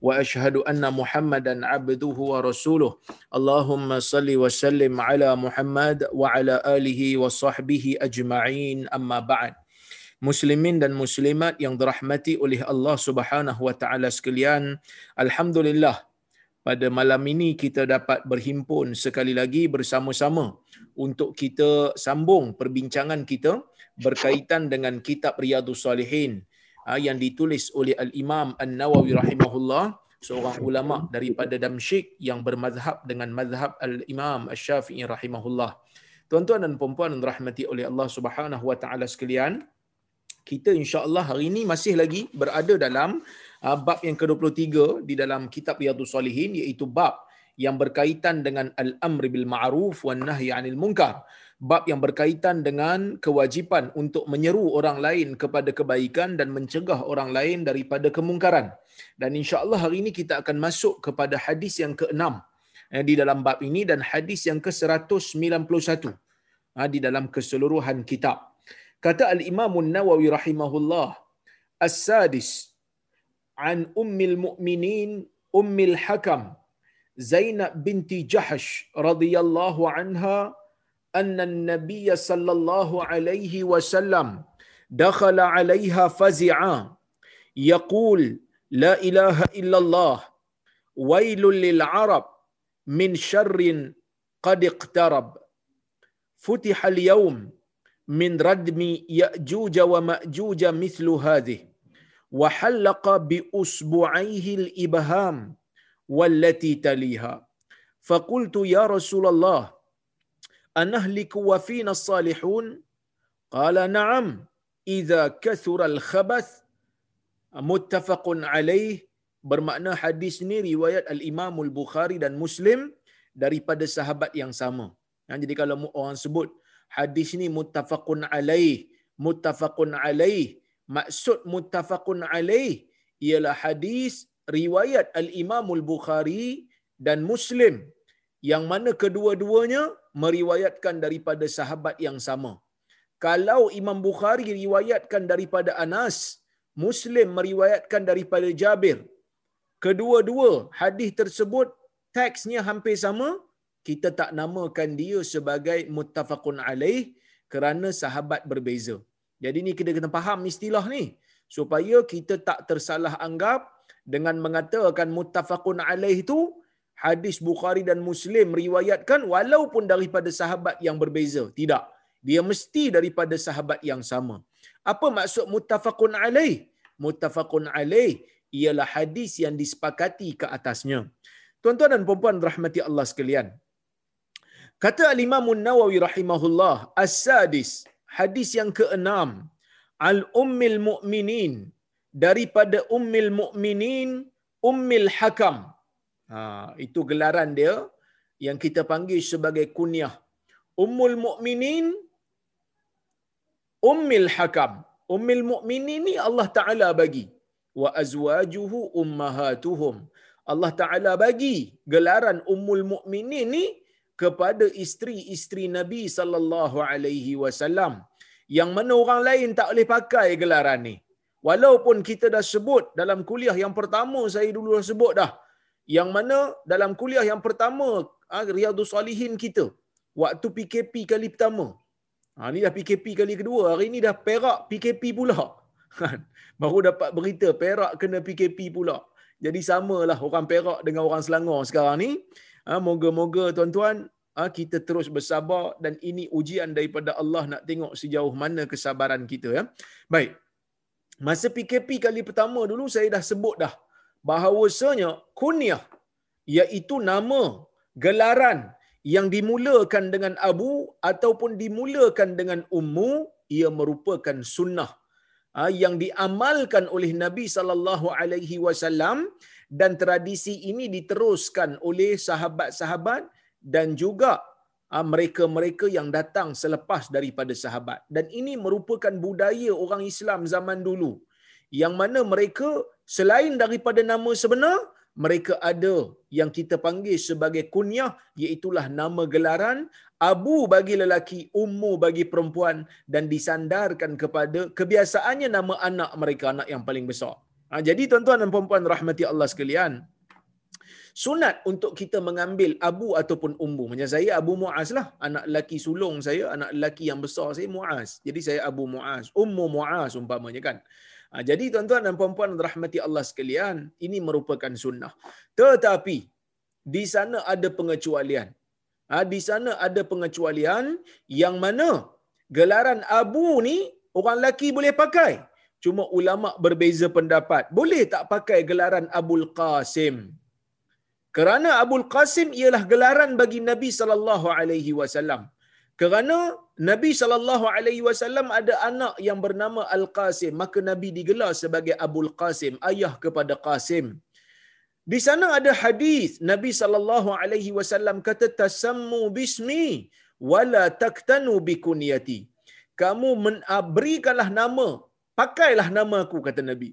واشهد ان محمدا عبده ورسوله اللهم صل وسلم على محمد وعلى اله وصحبه اجمعين اما بعد Muslimin dan muslimat yang dirahmati oleh Allah Subhanahu wa taala sekalian, alhamdulillah pada malam ini kita dapat berhimpun sekali lagi bersama-sama untuk kita sambung perbincangan kita berkaitan dengan kitab Riyadhus Salihin Ah, yang ditulis oleh Al-Imam An-Nawawi rahimahullah seorang ulama daripada Damsyik yang bermazhab dengan mazhab Al-Imam Asy-Syafi'i rahimahullah. Tuan-tuan dan puan-puan yang dirahmati oleh Allah Subhanahu wa taala sekalian, kita insya-Allah hari ini masih lagi berada dalam uh, bab yang ke-23 di dalam kitab Riyadhus Salihin iaitu bab yang berkaitan dengan al-amr bil ma'ruf wan nahy 'anil munkar bab yang berkaitan dengan kewajipan untuk menyeru orang lain kepada kebaikan dan mencegah orang lain daripada kemungkaran. Dan insya-Allah hari ini kita akan masuk kepada hadis yang keenam eh, di dalam bab ini dan hadis yang ke-191 ah, di dalam keseluruhan kitab. Kata al-Imam An-Nawawi rahimahullah, As-Sadis an Ummil Mu'minin Ummil Hakam Zainab binti Jahsh radhiyallahu anha أن النبي صلى الله عليه وسلم دخل عليها فزعا يقول لا إله إلا الله ويل للعرب من شر قد اقترب. فتح اليوم من ردم يأجوج ومأجوج مثل هذه وحلق بأصبعيه الإبهام والتي تليها. فقلت يا رسول الله anahliku wa fina salihun? Qala na'am idza kathura al khabath muttafaqun alaih bermakna hadis ni riwayat al imam al bukhari dan muslim daripada sahabat yang sama. Jadi kalau orang sebut hadis ni muttafaqun alaih muttafaqun alaih maksud muttafaqun alaih ialah hadis riwayat al imam al bukhari dan muslim. Yang mana kedua-duanya meriwayatkan daripada sahabat yang sama. Kalau Imam Bukhari riwayatkan daripada Anas, Muslim meriwayatkan daripada Jabir. Kedua-dua hadis tersebut teksnya hampir sama, kita tak namakan dia sebagai muttafaqun alaih kerana sahabat berbeza. Jadi ni kita kena faham istilah ni supaya kita tak tersalah anggap dengan mengatakan muttafaqun alaih itu hadis Bukhari dan Muslim riwayatkan walaupun daripada sahabat yang berbeza. Tidak. Dia mesti daripada sahabat yang sama. Apa maksud muttafaqun alaih? Muttafaqun alaih ialah hadis yang disepakati ke atasnya. Tuan-tuan dan puan-puan rahmati Allah sekalian. Kata Al-Imam Nawawi rahimahullah, As-Sadis, hadis yang keenam, Al-Ummil Mu'minin, daripada Ummil Mu'minin, Ummil Hakam, Ha, itu gelaran dia yang kita panggil sebagai kunyah. Ummul Mukminin Ummil Hakam. Ummil Mukminin ni Allah Taala bagi. Wa azwajuhu ummahatuhum. Allah Taala bagi gelaran Ummul Mukminin ni kepada isteri-isteri Nabi sallallahu alaihi wasallam yang mana orang lain tak boleh pakai gelaran ni. Walaupun kita dah sebut dalam kuliah yang pertama saya dulu dah sebut dah yang mana dalam kuliah yang pertama ha, Riyadhus Salihin kita waktu PKP kali pertama. Ha, ni dah PKP kali kedua. Hari ni dah perak PKP pula. Kan? baru dapat berita perak kena PKP pula. Jadi samalah orang perak dengan orang Selangor sekarang ni. Ha, moga-moga tuan-tuan ha, kita terus bersabar dan ini ujian daripada Allah nak tengok sejauh mana kesabaran kita ya. Baik. Masa PKP kali pertama dulu saya dah sebut dah bahawasanya kunyah iaitu nama gelaran yang dimulakan dengan abu ataupun dimulakan dengan ummu ia merupakan sunnah ha, yang diamalkan oleh Nabi sallallahu alaihi wasallam dan tradisi ini diteruskan oleh sahabat-sahabat dan juga ah, mereka-mereka yang datang selepas daripada sahabat. Dan ini merupakan budaya orang Islam zaman dulu yang mana mereka selain daripada nama sebenar mereka ada yang kita panggil sebagai kunyah iaitulah nama gelaran abu bagi lelaki ummu bagi perempuan dan disandarkan kepada kebiasaannya nama anak mereka anak yang paling besar. Ha, jadi tuan-tuan dan puan-puan rahmati Allah sekalian. Sunat untuk kita mengambil abu ataupun ummu. Macam saya abu muaz lah. Anak lelaki sulung saya anak lelaki yang besar saya muaz. Jadi saya abu muaz. Ummu muaz umpamanya kan jadi tuan-tuan dan puan-puan rahmati Allah sekalian, ini merupakan sunnah. Tetapi di sana ada pengecualian. Ha, di sana ada pengecualian yang mana gelaran abu ni orang lelaki boleh pakai. Cuma ulama berbeza pendapat. Boleh tak pakai gelaran Abul Qasim? Kerana Abul Qasim ialah gelaran bagi Nabi sallallahu alaihi wasallam. Kerana Nabi sallallahu alaihi wasallam ada anak yang bernama Al-Qasim, maka Nabi digelar sebagai Abul Qasim, ayah kepada Qasim. Di sana ada hadis Nabi sallallahu alaihi wasallam kata tasammu bismi wala taktanu bikunyati. Kamu berikanlah nama, pakailah nama aku kata Nabi.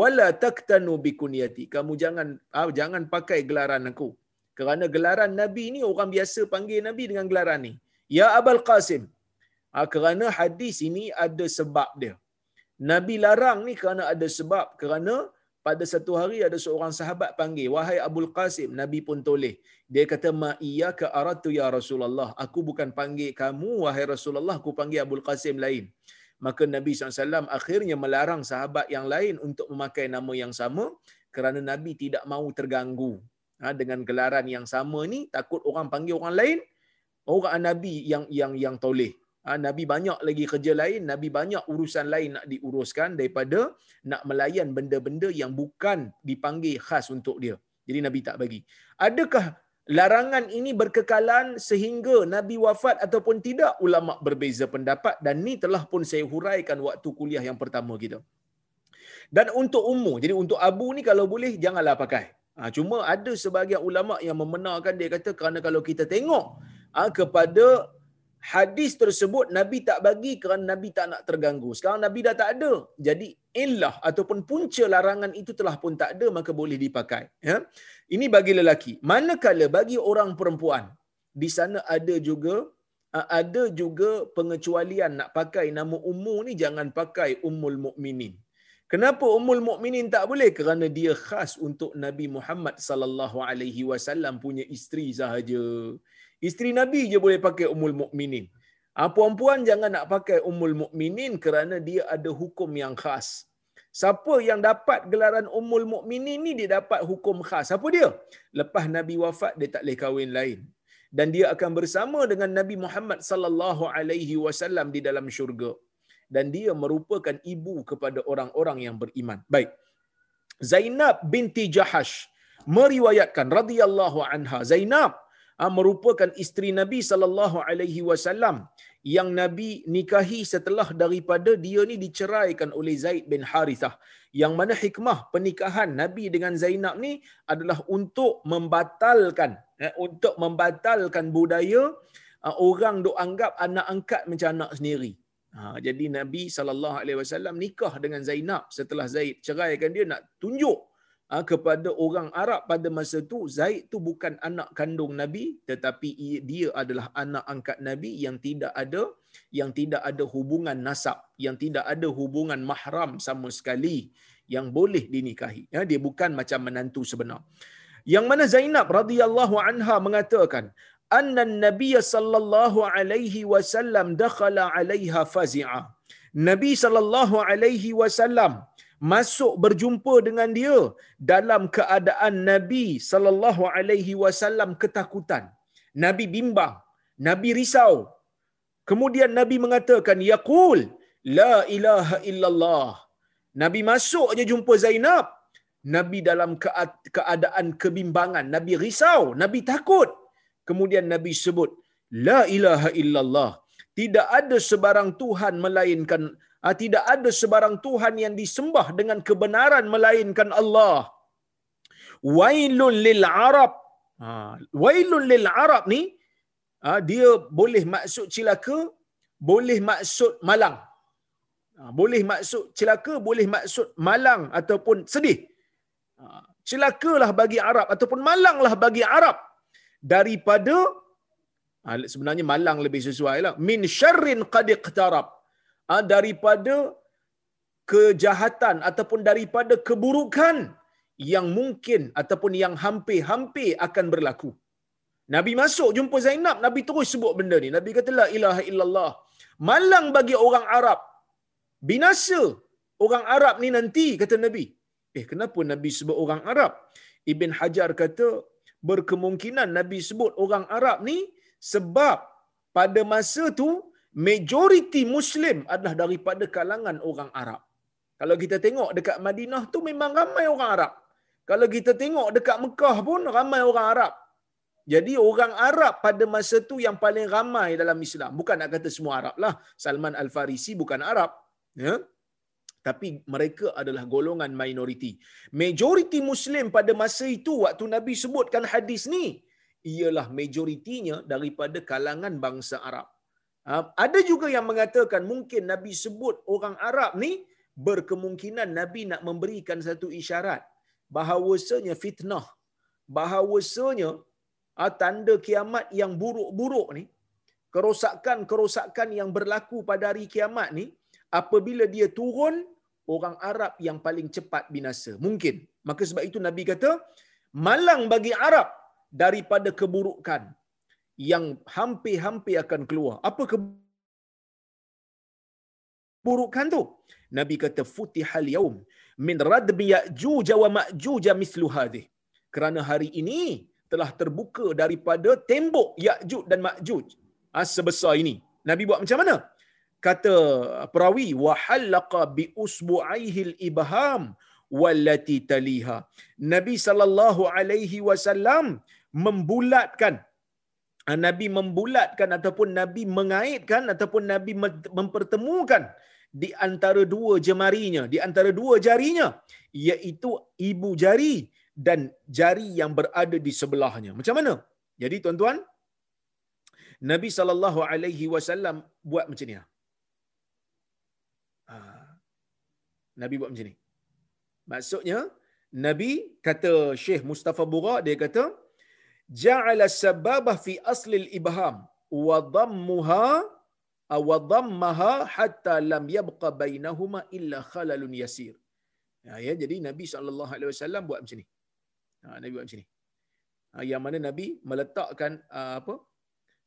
Wala taktanu bikunyati. Kamu jangan ah, jangan pakai gelaran aku. Kerana gelaran Nabi ni orang biasa panggil Nabi dengan gelaran ni. Ya Abul Qasim. Ha, kerana hadis ini ada sebab dia. Nabi larang ni kerana ada sebab. Kerana pada satu hari ada seorang sahabat panggil, Wahai Abul Qasim, Nabi pun toleh. Dia kata, Ma iya ke aratu ya Rasulullah. Aku bukan panggil kamu, wahai Rasulullah, aku panggil Abul Qasim lain. Maka Nabi SAW akhirnya melarang sahabat yang lain untuk memakai nama yang sama kerana Nabi tidak mahu terganggu ha, dengan gelaran yang sama ni. Takut orang panggil orang lain, orang nabi yang yang yang toleh. Ha, nabi banyak lagi kerja lain nabi banyak urusan lain nak diuruskan daripada nak melayan benda-benda yang bukan dipanggil khas untuk dia. Jadi nabi tak bagi. Adakah larangan ini berkekalan sehingga nabi wafat ataupun tidak? Ulama berbeza pendapat dan ni telah pun saya huraikan waktu kuliah yang pertama kita. Dan untuk ummu jadi untuk abu ni kalau boleh janganlah pakai. Ha, cuma ada sebahagian ulama yang membenarkan dia kata kerana kalau kita tengok ha, kepada hadis tersebut Nabi tak bagi kerana Nabi tak nak terganggu. Sekarang Nabi dah tak ada. Jadi illah ataupun punca larangan itu telah pun tak ada maka boleh dipakai. Ya. Ini bagi lelaki. Manakala bagi orang perempuan di sana ada juga ha, ada juga pengecualian nak pakai nama ummu ni jangan pakai ummul mukminin. Kenapa Ummul Mukminin tak boleh? Kerana dia khas untuk Nabi Muhammad sallallahu alaihi wasallam punya isteri sahaja. Isteri Nabi je boleh pakai Ummul Mukminin. Ah puan-puan jangan nak pakai Ummul Mukminin kerana dia ada hukum yang khas. Siapa yang dapat gelaran Ummul Mukminin ni dia dapat hukum khas. Apa dia? Lepas Nabi wafat dia tak boleh kahwin lain. Dan dia akan bersama dengan Nabi Muhammad sallallahu alaihi wasallam di dalam syurga. Dan dia merupakan ibu kepada orang-orang yang beriman. Baik. Zainab binti Jahash meriwayatkan radhiyallahu anha Zainab merupakan isteri Nabi sallallahu alaihi wasallam yang Nabi nikahi setelah daripada dia ni diceraikan oleh Zaid bin Harithah. Yang mana hikmah pernikahan Nabi dengan Zainab ni adalah untuk membatalkan eh, untuk membatalkan budaya uh, orang dok anggap anak angkat macam anak sendiri. Ha, jadi Nabi wasallam nikah dengan Zainab setelah Zaid ceraikan dia nak tunjuk Ah, kepada orang Arab pada masa tu Zaid tu bukan anak kandung Nabi tetapi dia adalah anak angkat Nabi yang tidak ada yang tidak ada hubungan nasab yang tidak ada hubungan mahram sama sekali yang boleh dinikahi. Ya dia bukan macam menantu sebenar. Yang mana Zainab radhiyallahu anha mengatakan anna nabiy sallallahu alaihi wasallam dakhala alaiha fazi'a. Nabi sallallahu alaihi wasallam masuk berjumpa dengan dia dalam keadaan Nabi sallallahu alaihi wasallam ketakutan. Nabi bimbang, Nabi risau. Kemudian Nabi mengatakan yaqul la ilaha illallah. Nabi masuk aja jumpa Zainab. Nabi dalam keadaan kebimbangan, Nabi risau, Nabi takut. Kemudian Nabi sebut la ilaha illallah. Tidak ada sebarang tuhan melainkan tidak ada sebarang Tuhan yang disembah dengan kebenaran melainkan Allah. Wailun lil Arab. Ha, wailun lil Arab ni Ha, dia boleh maksud cilaka, boleh maksud malang. Ha, boleh maksud celaka, boleh maksud malang ataupun sedih. Celakalah bagi Arab ataupun malanglah bagi Arab daripada sebenarnya malang lebih sesuai lah. Min syarrin qad iqtarab. Ha, daripada kejahatan ataupun daripada keburukan yang mungkin ataupun yang hampir-hampir akan berlaku. Nabi masuk jumpa Zainab, Nabi terus sebut benda ni. Nabi kata la ilaha illallah. Malang bagi orang Arab. Binasa orang Arab ni nanti kata Nabi. Eh kenapa Nabi sebut orang Arab? Ibn Hajar kata berkemungkinan Nabi sebut orang Arab ni sebab pada masa tu majoriti Muslim adalah daripada kalangan orang Arab. Kalau kita tengok dekat Madinah tu memang ramai orang Arab. Kalau kita tengok dekat Mekah pun ramai orang Arab. Jadi orang Arab pada masa tu yang paling ramai dalam Islam. Bukan nak kata semua Arab lah. Salman Al-Farisi bukan Arab. Ya? Tapi mereka adalah golongan minoriti. Majoriti Muslim pada masa itu waktu Nabi sebutkan hadis ni. Ialah majoritinya daripada kalangan bangsa Arab. Ha? Ada juga yang mengatakan mungkin Nabi sebut orang Arab ni berkemungkinan Nabi nak memberikan satu isyarat bahawasanya fitnah, bahawasanya ah, tanda kiamat yang buruk-buruk ni, kerosakan-kerosakan yang berlaku pada hari kiamat ni, apabila dia turun, orang Arab yang paling cepat binasa. Mungkin. Maka sebab itu Nabi kata, malang bagi Arab daripada keburukan yang hampir-hampir akan keluar. Apa keburukan tu? Nabi kata, futihal yaum min radbi ya'juj wa ma'juj mislu hadhi. Kerana hari ini telah terbuka daripada tembok Ya'juj dan Ma'juj ha, sebesar ini. Nabi buat macam mana? Kata perawi wa halaqa bi usbu'aihi al-ibham wallati taliha. Nabi sallallahu alaihi wasallam membulatkan Nabi membulatkan ataupun Nabi mengaitkan ataupun Nabi mempertemukan di antara dua jemarinya, di antara dua jarinya, iaitu ibu jari dan jari yang berada di sebelahnya. Macam mana? Jadi tuan-tuan, Nabi sallallahu alaihi wasallam buat macam ni. Ha. Nabi buat macam ni. Maksudnya, Nabi kata Syekh Mustafa Bura dia kata ja'ala sababah fi asli al-ibham wa dhammuha wa dhammaha hatta lam yabqa bainahuma illa khalalun yasir. Ya, ya jadi Nabi sallallahu alaihi wasallam buat macam ni. Ha, Nabi buat macam ni. Ha, yang mana Nabi meletakkan uh, apa?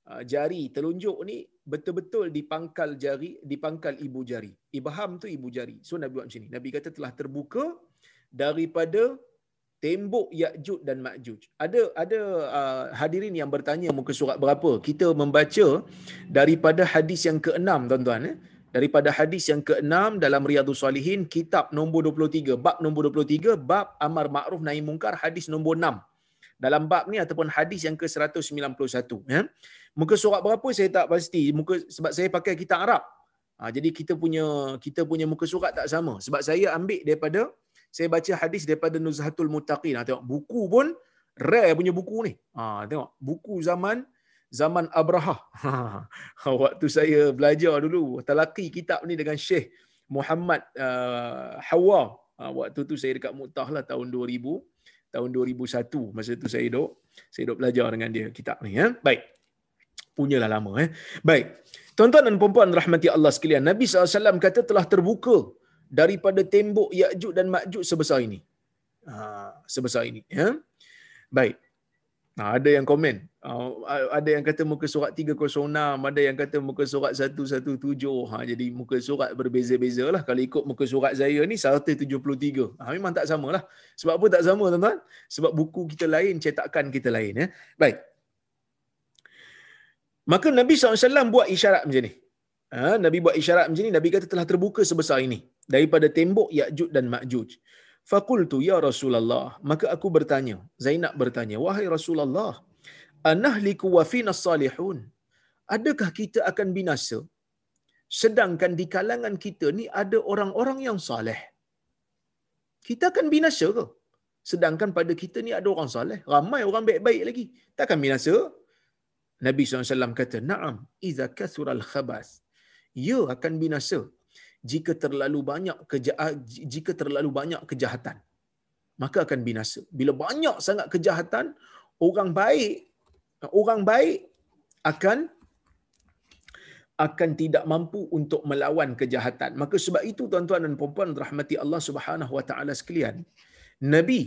Uh, jari telunjuk ni betul-betul di pangkal jari, di pangkal ibu jari. Ibham tu ibu jari. So Nabi buat macam ni. Nabi kata telah terbuka daripada tembok Ya'juj dan Ma'juj. Ada ada uh, hadirin yang bertanya muka surat berapa? Kita membaca daripada hadis yang ke-6 tuan-tuan eh. Daripada hadis yang ke-6 dalam Riyadhus Salihin kitab nombor 23, bab nombor 23, bab amar ma'ruf nahi mungkar hadis nombor 6. Dalam bab ni ataupun hadis yang ke-191 ya. Muka surat berapa saya tak pasti. Muka sebab saya pakai kitab Arab. Ha, jadi kita punya kita punya muka surat tak sama sebab saya ambil daripada saya baca hadis daripada Nuzhatul Muttaqin. Ha, tengok buku pun rare punya buku ni. Ha, tengok buku zaman zaman Abraha. Ha, waktu saya belajar dulu talaki kitab ni dengan Syekh Muhammad uh, Hawa. Ha, waktu tu saya dekat Mu'tah lah tahun 2000 tahun 2001 masa tu saya dok saya dok belajar dengan dia kitab ni ya. Baik. Punyalah lama eh. Baik. Tuan-tuan dan puan-puan rahmati Allah sekalian, Nabi SAW kata telah terbuka daripada tembok Ya'juj dan Ma'juj sebesar ini. Ha, sebesar ini. Ya? Baik. Ha, ada yang komen. Ha, ada yang kata muka surat 306. Ada yang kata muka surat 117. Ha, jadi muka surat berbeza-beza lah. Kalau ikut muka surat saya ni 173. Ha, memang tak sama lah. Sebab apa tak sama tuan-tuan? Sebab buku kita lain, cetakan kita lain. Ya? Baik. Maka Nabi SAW buat isyarat macam ni. Ha, Nabi buat isyarat macam ni, Nabi kata telah terbuka sebesar ini daripada tembok Ya'juj dan Ma'juj. Fakultu ya Rasulullah, maka aku bertanya, Zainab bertanya, wahai Rasulullah, anahliku wa fina salihun? Adakah kita akan binasa? Sedangkan di kalangan kita ni ada orang-orang yang saleh. Kita akan binasa ke? Sedangkan pada kita ni ada orang saleh, ramai orang baik-baik lagi. Tak akan binasa. Nabi SAW kata, Naam, iza kathural khabas. Ia akan binasa jika terlalu banyak kejahat, jika terlalu banyak kejahatan. Maka akan binasa. Bila banyak sangat kejahatan, orang baik, orang baik akan akan tidak mampu untuk melawan kejahatan. Maka sebab itu tuan-tuan dan puan-puan rahmati Allah Subhanahu wa taala sekalian, Nabi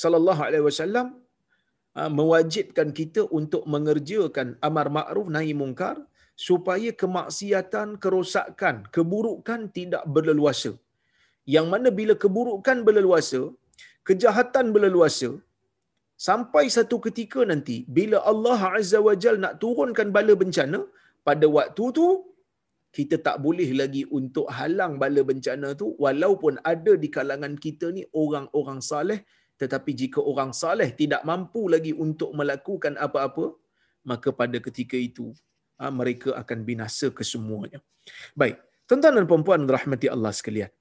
sallallahu alaihi wasallam ah, mewajibkan kita untuk mengerjakan amar ma'ruf nahi mungkar supaya kemaksiatan, kerosakan, keburukan tidak berleluasa. Yang mana bila keburukan berleluasa, kejahatan berleluasa, sampai satu ketika nanti bila Allah Azza wa Jal nak turunkan bala bencana, pada waktu tu kita tak boleh lagi untuk halang bala bencana tu walaupun ada di kalangan kita ni orang-orang saleh tetapi jika orang saleh tidak mampu lagi untuk melakukan apa-apa maka pada ketika itu mereka akan binasa kesemuanya. Baik, tuan-tuan dan puan-puan rahmati Allah sekalian.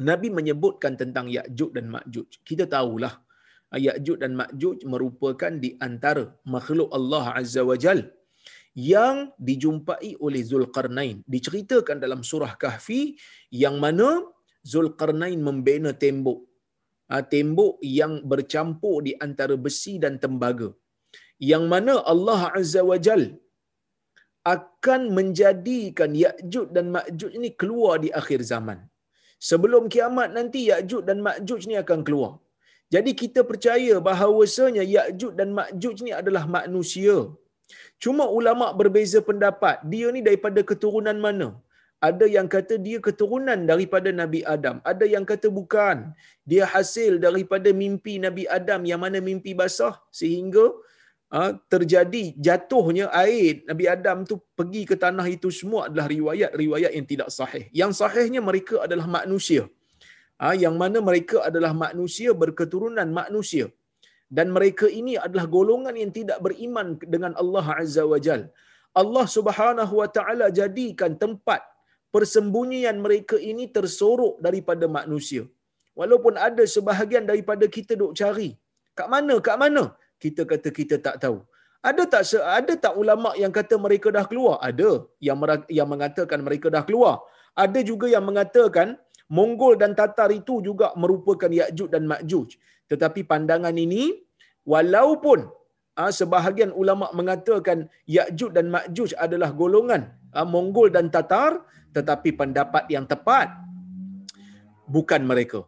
Nabi menyebutkan tentang Ya'juj dan Ma'juj. Kita tahulah ha, Ya'juj dan Ma'juj merupakan di antara makhluk Allah Azza wa Jalla yang dijumpai oleh Zulkarnain. Diceritakan dalam surah Kahfi yang mana Zulkarnain membina tembok. Ha, tembok yang bercampur di antara besi dan tembaga. Yang mana Allah Azza wa Jal akan menjadikan Ya'juj dan Ma'juj ini keluar di akhir zaman. Sebelum kiamat nanti Ya'juj dan Ma'juj ini akan keluar. Jadi kita percaya bahawasanya Ya'juj dan Ma'juj ini adalah manusia Cuma ulama berbeza pendapat. Dia ni daripada keturunan mana? Ada yang kata dia keturunan daripada Nabi Adam. Ada yang kata bukan. Dia hasil daripada mimpi Nabi Adam yang mana mimpi basah sehingga terjadi jatuhnya air Nabi Adam tu pergi ke tanah itu semua adalah riwayat-riwayat yang tidak sahih. Yang sahihnya mereka adalah manusia. Uh, yang mana mereka adalah manusia berketurunan manusia dan mereka ini adalah golongan yang tidak beriman dengan Allah Azza wa Jal. Allah Subhanahu wa taala jadikan tempat persembunyian mereka ini tersorok daripada manusia. Walaupun ada sebahagian daripada kita duk cari. Kat mana? Kat mana? Kita kata kita tak tahu. Ada tak ada tak ulama yang kata mereka dah keluar? Ada yang yang mengatakan mereka dah keluar. Ada juga yang mengatakan Mongol dan Tatar itu juga merupakan Ya'juj dan Ma'juj. Tetapi pandangan ini walaupun ah, sebahagian ulama mengatakan Ya'juj dan Ma'juj adalah golongan ah, Mongol dan Tatar tetapi pendapat yang tepat bukan mereka.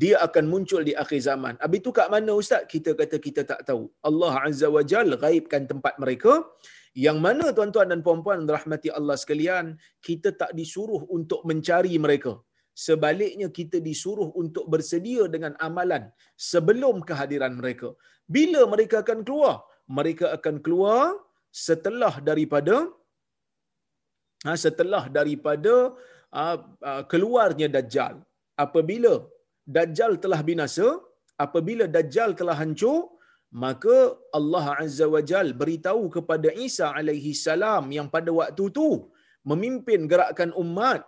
Dia akan muncul di akhir zaman. Habis itu kat mana ustaz? Kita kata kita tak tahu. Allah Azza wa Jal gaibkan tempat mereka. Yang mana tuan-tuan dan puan-puan rahmati Allah sekalian, kita tak disuruh untuk mencari mereka. Sebaliknya kita disuruh untuk bersedia dengan amalan sebelum kehadiran mereka. Bila mereka akan keluar? Mereka akan keluar setelah daripada ha, setelah daripada uh, uh, keluarnya Dajjal. Apabila Dajjal telah binasa, apabila Dajjal telah hancur, maka Allah Azza wa Jal beritahu kepada Isa alaihi salam yang pada waktu itu memimpin gerakan umat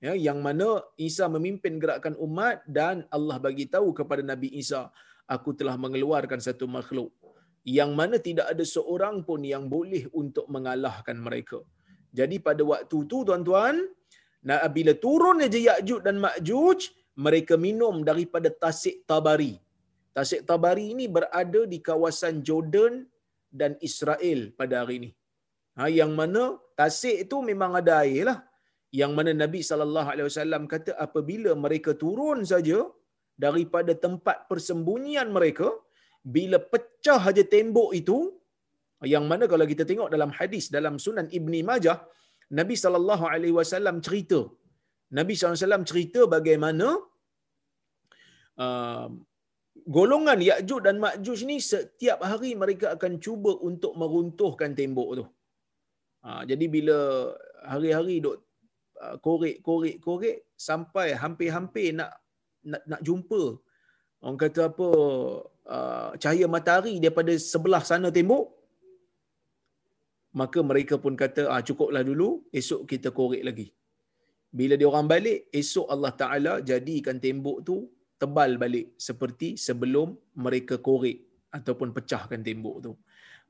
ya yang mana Isa memimpin gerakan umat dan Allah bagi tahu kepada Nabi Isa aku telah mengeluarkan satu makhluk yang mana tidak ada seorang pun yang boleh untuk mengalahkan mereka. Jadi pada waktu tu tuan-tuan nah bila turun aja Ya'juj dan Ma'juj mereka minum daripada Tasik Tabari. Tasik Tabari ini berada di kawasan Jordan dan Israel pada hari ini. Ha, yang mana Tasik itu memang ada air lah. Yang mana Nabi wasallam kata apabila mereka turun saja daripada tempat persembunyian mereka bila pecah saja tembok itu yang mana kalau kita tengok dalam hadis dalam Sunan Ibni Majah Nabi wasallam cerita Nabi wasallam cerita bagaimana uh, golongan Ya'juj dan Ma'juj ni setiap hari mereka akan cuba untuk meruntuhkan tembok tu. Ha, jadi bila hari-hari duk Uh, korek korek korek sampai hampir-hampir nak nak nak jumpa orang kata apa uh, cahaya matahari daripada sebelah sana tembok maka mereka pun kata ah cukuplah dulu esok kita korek lagi bila dia orang balik esok Allah Taala jadikan tembok tu tebal balik seperti sebelum mereka korek ataupun pecahkan tembok tu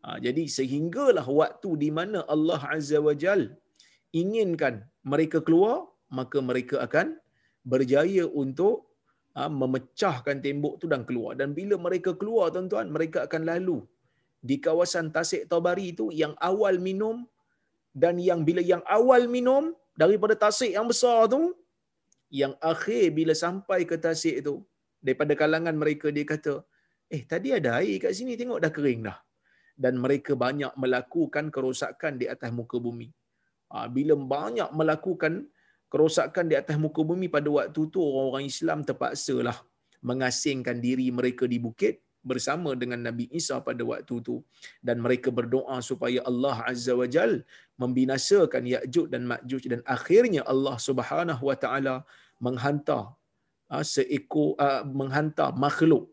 Ha, jadi sehinggalah waktu di mana Allah Azza wa Jal inginkan mereka keluar, maka mereka akan berjaya untuk ha, memecahkan tembok tu dan keluar. Dan bila mereka keluar tuan-tuan, mereka akan lalu di kawasan Tasik Tabari itu yang awal minum dan yang bila yang awal minum daripada tasik yang besar tu yang akhir bila sampai ke tasik tu daripada kalangan mereka dia kata eh tadi ada air kat sini tengok dah kering dah. Dan mereka banyak melakukan kerosakan di atas muka bumi. Ha, bila banyak melakukan kerosakan di atas muka bumi pada waktu tu orang-orang Islam terpaksa lah mengasingkan diri mereka di bukit bersama dengan Nabi Isa pada waktu itu dan mereka berdoa supaya Allah Azza wa Jal membinasakan Ya'juj dan Ma'juj. Dan akhirnya Allah Subhanahu wa taala menghantar uh, seekor uh, menghantar makhluk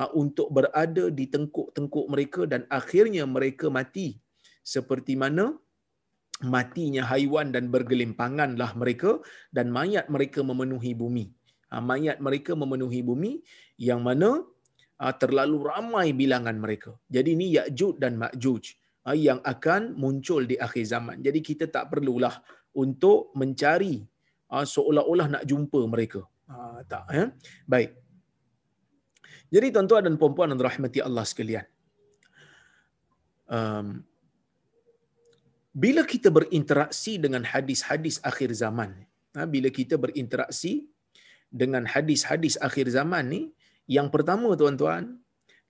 uh, untuk berada di tengkuk-tengkuk mereka. Dan akhirnya mereka mati. Seperti mana? Matinya haiwan dan bergelimpanganlah mereka. Dan mayat mereka memenuhi bumi. Mayat mereka memenuhi bumi. Yang mana? Ah, terlalu ramai bilangan mereka. Jadi ini Ya'juj dan Ma'juj ah, yang akan muncul di akhir zaman. Jadi kita tak perlulah untuk mencari ah, seolah-olah nak jumpa mereka. Tak, ya? Baik. Jadi tuan-tuan dan puan-puan yang rahmati Allah sekalian. Um, bila kita berinteraksi dengan hadis-hadis akhir zaman, bila kita berinteraksi dengan hadis-hadis akhir zaman ni, yang pertama tuan-tuan,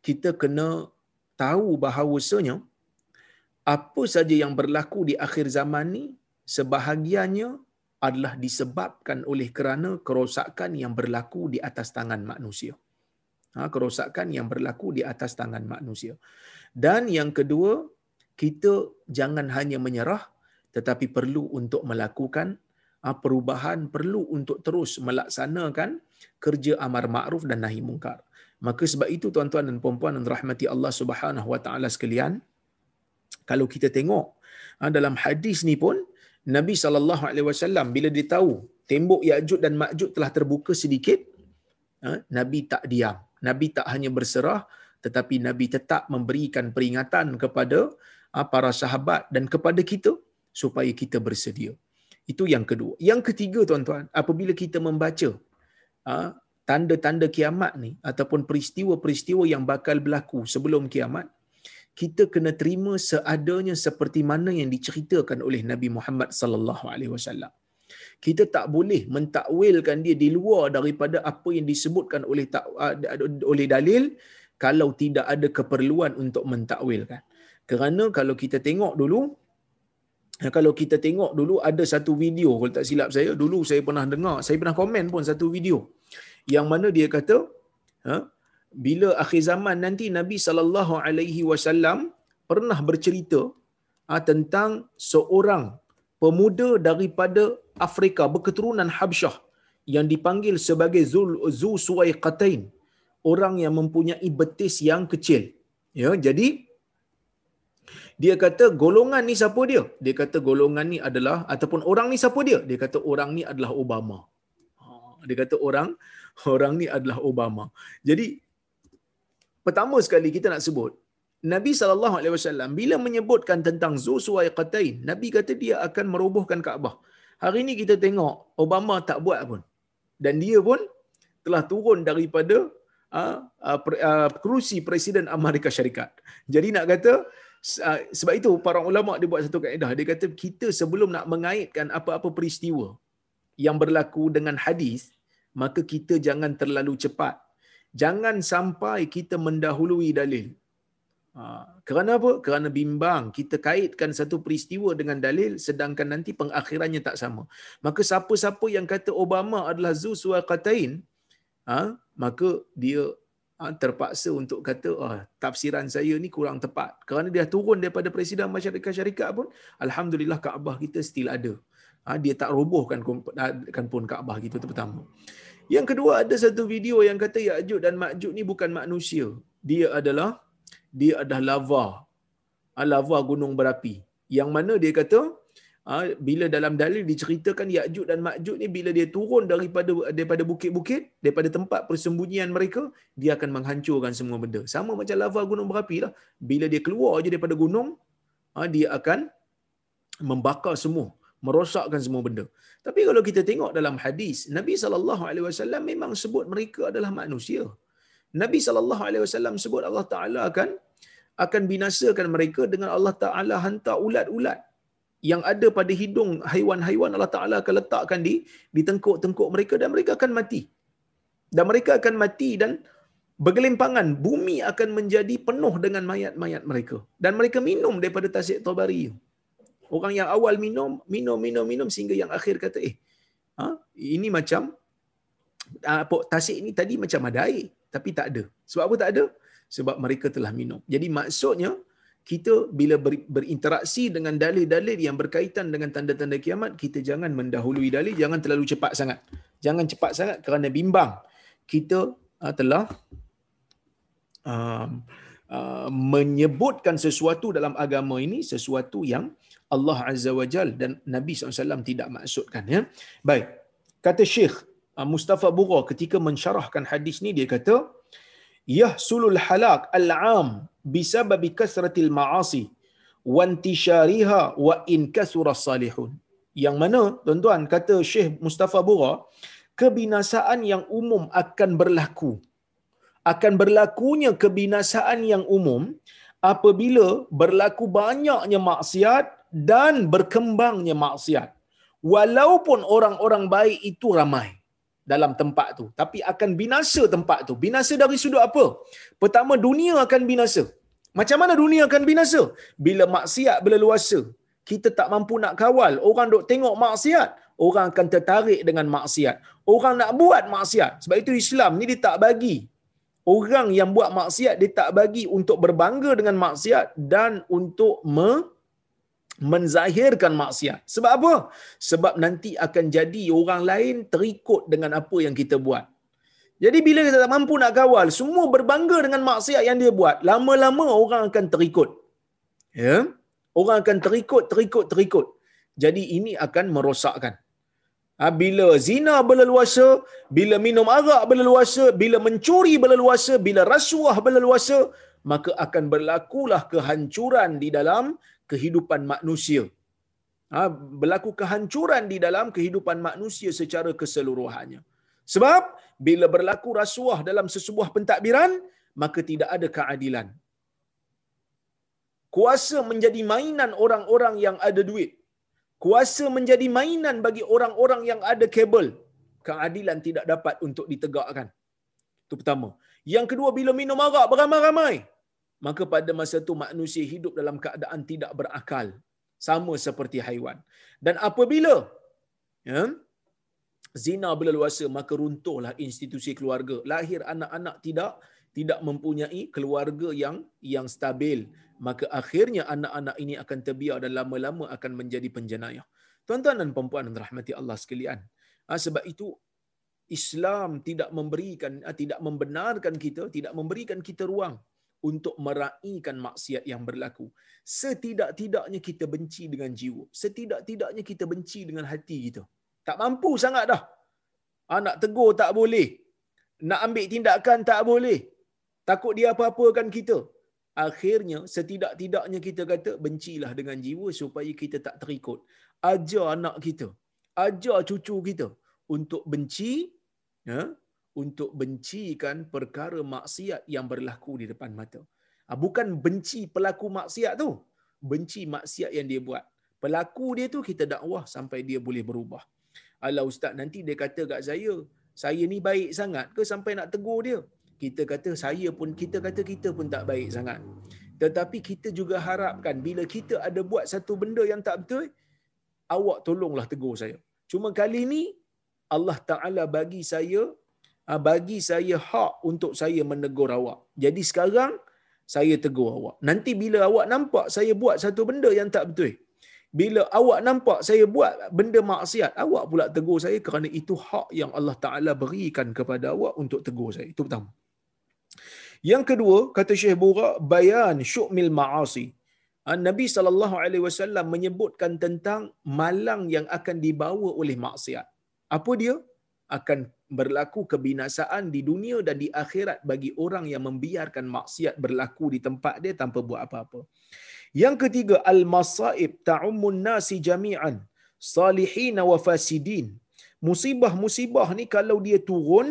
kita kena tahu bahawasanya apa saja yang berlaku di akhir zaman ni sebahagiannya adalah disebabkan oleh kerana kerosakan yang berlaku di atas tangan manusia. Ha, kerosakan yang berlaku di atas tangan manusia. Dan yang kedua, kita jangan hanya menyerah tetapi perlu untuk melakukan perubahan, perlu untuk terus melaksanakan kerja amar ma'ruf dan nahi mungkar. Maka sebab itu tuan-tuan dan puan-puan yang rahmati Allah Subhanahu wa taala sekalian, kalau kita tengok ha, dalam hadis ni pun Nabi sallallahu alaihi wasallam bila dia tahu tembok Ya'juj dan Ma'juj telah terbuka sedikit, ha, Nabi tak diam. Nabi tak hanya berserah tetapi Nabi tetap memberikan peringatan kepada para sahabat dan kepada kita supaya kita bersedia. Itu yang kedua. Yang ketiga tuan-tuan, apabila kita membaca Ha, tanda-tanda kiamat ni ataupun peristiwa-peristiwa yang bakal berlaku sebelum kiamat kita kena terima seadanya seperti mana yang diceritakan oleh Nabi Muhammad sallallahu alaihi wasallam. Kita tak boleh mentakwilkan dia di luar daripada apa yang disebutkan oleh oleh dalil kalau tidak ada keperluan untuk mentakwilkan. Kerana kalau kita tengok dulu kalau kita tengok dulu ada satu video kalau tak silap saya dulu saya pernah dengar saya pernah komen pun satu video. Yang mana dia kata ha, bila akhir zaman nanti Nabi sallallahu alaihi wasallam pernah bercerita ha, tentang seorang pemuda daripada Afrika berketurunan Habsyah yang dipanggil sebagai Zul Zu Suwaiqatain orang yang mempunyai betis yang kecil. Ya jadi dia kata golongan ni siapa dia? Dia kata golongan ni adalah ataupun orang ni siapa dia? Dia kata orang ni adalah Obama. Ha, dia kata orang orang ni adalah Obama. Jadi pertama sekali kita nak sebut Nabi sallallahu alaihi wasallam bila menyebutkan tentang Zusuwaiqatain, Nabi kata dia akan merobohkan Kaabah. Hari ini kita tengok Obama tak buat pun. Dan dia pun telah turun daripada uh, uh, uh, kerusi Presiden Amerika Syarikat. Jadi nak kata sebab itu para ulama dia buat satu kaedah. Dia kata kita sebelum nak mengaitkan apa-apa peristiwa yang berlaku dengan hadis maka kita jangan terlalu cepat. Jangan sampai kita mendahului dalil. Ha, kerana apa? Kerana bimbang. Kita kaitkan satu peristiwa dengan dalil sedangkan nanti pengakhirannya tak sama. Maka siapa-siapa yang kata Obama adalah zu suaqatain ha, maka dia terpaksa untuk kata oh, tafsiran saya ni kurang tepat. Kerana dia turun daripada presiden masyarakat syarikat pun alhamdulillah Kaabah kita still ada. Ha, dia tak robohkan kan pun Kaabah kita itu pertama. Yang kedua ada satu video yang kata Ya'juj dan Ma'juj ni bukan manusia. Dia adalah dia adalah lava. Lava gunung berapi. Yang mana dia kata Ha, bila dalam dalil diceritakan Ya'juj dan Ma'juj ni bila dia turun daripada daripada bukit-bukit, daripada tempat persembunyian mereka, dia akan menghancurkan semua benda. Sama macam lava gunung berapi lah. Bila dia keluar je daripada gunung, ha, dia akan membakar semua, merosakkan semua benda. Tapi kalau kita tengok dalam hadis, Nabi SAW memang sebut mereka adalah manusia. Nabi SAW sebut Allah Ta'ala akan akan binasakan mereka dengan Allah Ta'ala hantar ulat-ulat yang ada pada hidung haiwan-haiwan Allah Ta'ala akan letakkan di di tengkuk-tengkuk mereka dan mereka akan mati. Dan mereka akan mati dan bergelimpangan. Bumi akan menjadi penuh dengan mayat-mayat mereka. Dan mereka minum daripada tasik tabari. Orang yang awal minum, minum, minum, minum sehingga yang akhir kata, eh, ha? ini macam, apa, tasik ini tadi macam ada air. Tapi tak ada. Sebab apa tak ada? Sebab mereka telah minum. Jadi maksudnya, kita bila ber, berinteraksi dengan dalil-dalil yang berkaitan dengan tanda-tanda kiamat, kita jangan mendahului dalil, jangan terlalu cepat sangat. Jangan cepat sangat kerana bimbang. Kita uh, telah uh, uh, menyebutkan sesuatu dalam agama ini, sesuatu yang Allah Azza wa Jal dan Nabi SAW tidak maksudkan. Ya? Baik, kata Syekh uh, Mustafa Bura ketika mensyarahkan hadis ni, dia kata, yahsulul halak al-am bisababi kasratil ma'asi wa intishariha wa in kasura salihun. Yang mana tuan-tuan kata Syekh Mustafa Bura kebinasaan yang umum akan berlaku. Akan berlakunya kebinasaan yang umum apabila berlaku banyaknya maksiat dan berkembangnya maksiat. Walaupun orang-orang baik itu ramai dalam tempat tu. Tapi akan binasa tempat tu. Binasa dari sudut apa? Pertama dunia akan binasa. Macam mana dunia akan binasa? Bila maksiat berleluasa kita tak mampu nak kawal. Orang dok tengok maksiat orang akan tertarik dengan maksiat. Orang nak buat maksiat. Sebab itu Islam ni dia tak bagi. Orang yang buat maksiat dia tak bagi untuk berbangga dengan maksiat dan untuk me menzahirkan maksiat. Sebab apa? Sebab nanti akan jadi orang lain terikut dengan apa yang kita buat. Jadi bila kita tak mampu nak kawal, semua berbangga dengan maksiat yang dia buat, lama-lama orang akan terikut. Ya? Orang akan terikut, terikut, terikut. Jadi ini akan merosakkan. Ha, bila zina berleluasa, bila minum arak berleluasa, bila mencuri berleluasa, bila rasuah berleluasa, maka akan berlakulah kehancuran di dalam kehidupan manusia. Ha, berlaku kehancuran di dalam kehidupan manusia secara keseluruhannya. Sebab bila berlaku rasuah dalam sesebuah pentadbiran, maka tidak ada keadilan. Kuasa menjadi mainan orang-orang yang ada duit. Kuasa menjadi mainan bagi orang-orang yang ada kabel. Keadilan tidak dapat untuk ditegakkan. Itu pertama. Yang kedua, bila minum arak beramai-ramai, maka pada masa itu manusia hidup dalam keadaan tidak berakal. Sama seperti haiwan. Dan apabila ya zina berleluasa maka runtuhlah institusi keluarga. Lahir anak-anak tidak tidak mempunyai keluarga yang yang stabil. Maka akhirnya anak-anak ini akan terbiar dan lama-lama akan menjadi penjenayah. Tuan-tuan dan puan-puan yang dirahmati Allah sekalian. Ha, sebab itu Islam tidak memberikan ha, tidak membenarkan kita tidak memberikan kita ruang untuk meraihkan maksiat yang berlaku. Setidak-tidaknya kita benci dengan jiwa. Setidak-tidaknya kita benci dengan hati kita. Tak mampu sangat dah. Ha, nak tegur tak boleh. Nak ambil tindakan tak boleh. Takut dia apa-apakan kita. Akhirnya setidak-tidaknya kita kata bencilah dengan jiwa supaya kita tak terikut. Ajar anak kita. Ajar cucu kita untuk benci ya, untuk bencikan perkara maksiat yang berlaku di depan mata. Ah, bukan benci pelaku maksiat tu. Benci maksiat yang dia buat. Pelaku dia tu kita dakwah sampai dia boleh berubah. Alah ustaz nanti dia kata kat saya, saya ni baik sangat ke sampai nak tegur dia? Kita kata saya pun kita kata kita pun tak baik sangat. Tetapi kita juga harapkan bila kita ada buat satu benda yang tak betul, awak tolonglah tegur saya. Cuma kali ni Allah Taala bagi saya Ah, bagi saya hak untuk saya menegur awak. Jadi sekarang saya tegur awak. Nanti bila awak nampak saya buat satu benda yang tak betul. Bila awak nampak saya buat benda maksiat, awak pula tegur saya kerana itu hak yang Allah Ta'ala berikan kepada awak untuk tegur saya. Itu pertama. Yang kedua, kata Syekh Bura, bayan syu'mil ma'asi. Ha, Nabi sallallahu alaihi wasallam menyebutkan tentang malang yang akan dibawa oleh maksiat. Apa dia? Akan berlaku kebinasaan di dunia dan di akhirat bagi orang yang membiarkan maksiat berlaku di tempat dia tanpa buat apa-apa. Yang ketiga al-masaib ta'ummun nasi jami'an salihin wa fasidin. Musibah-musibah ni kalau dia turun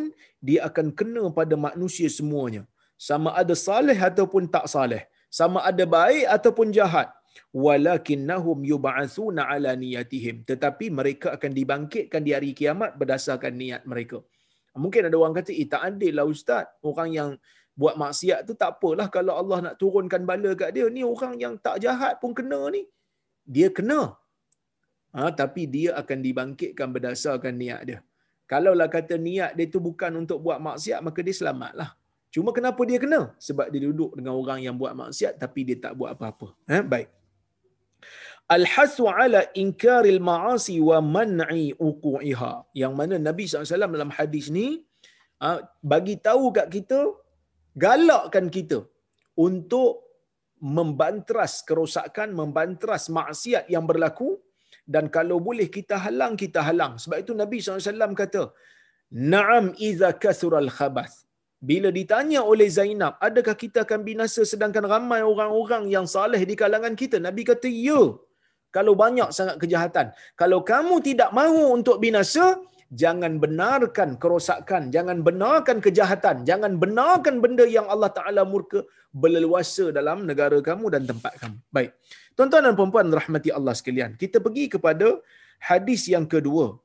dia akan kena pada manusia semuanya. Sama ada saleh ataupun tak saleh sama ada baik ataupun jahat walakinnahum yub'atsuna ala niyatihim tetapi mereka akan dibangkitkan di hari kiamat berdasarkan niat mereka mungkin ada orang kata eh tak adil lah ustaz orang yang buat maksiat tu tak apalah kalau Allah nak turunkan bala kat dia ni orang yang tak jahat pun kena ni dia kena ha, tapi dia akan dibangkitkan berdasarkan niat dia kalaulah kata niat dia tu bukan untuk buat maksiat maka dia selamatlah Cuma kenapa dia kena? Sebab dia duduk dengan orang yang buat maksiat tapi dia tak buat apa-apa. Ha? Baik. Al-hasu ala inkaril ma'asi wa man'i uqu'iha. Yang mana Nabi SAW dalam hadis ni ha, bagi tahu kat kita, galakkan kita untuk membantras kerosakan, membantras maksiat yang berlaku dan kalau boleh kita halang, kita halang. Sebab itu Nabi SAW kata, Naam iza kasural khabath bila ditanya oleh Zainab, adakah kita akan binasa sedangkan ramai orang-orang yang saleh di kalangan kita? Nabi kata, ya. Kalau banyak sangat kejahatan. Kalau kamu tidak mahu untuk binasa, jangan benarkan kerosakan, jangan benarkan kejahatan, jangan benarkan benda yang Allah Ta'ala murka berleluasa dalam negara kamu dan tempat kamu. Baik. Tuan-tuan dan puan-puan rahmati Allah sekalian. Kita pergi kepada hadis yang kedua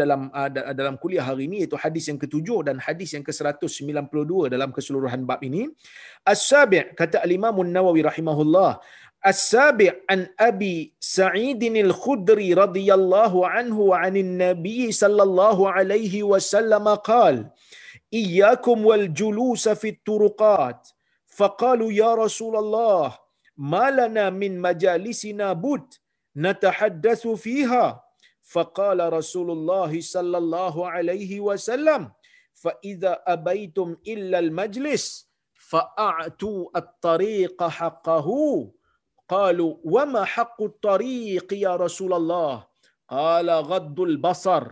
dalam ah, dalam kuliah hari ini iaitu hadis yang ketujuh dan hadis yang ke-192 dalam keseluruhan bab ini. As-sabi' kata al-Imam An-Nawawi rahimahullah, As-sabi' an Abi Sa'id al-Khudri radhiyallahu anhu wa 'anil Nabi sallallahu alaihi wasallam qala Iyyakum wal julus fi turuqat faqalu ya Rasulullah ma lana min majalisina bud natahaddatsu fiha فقال رسول الله صلى الله عليه وسلم فإذا أبيتم إلا المجلس فأعتوا الطريق حقه. قالوا وما حق الطريق يا رسول الله؟ قال غض البصر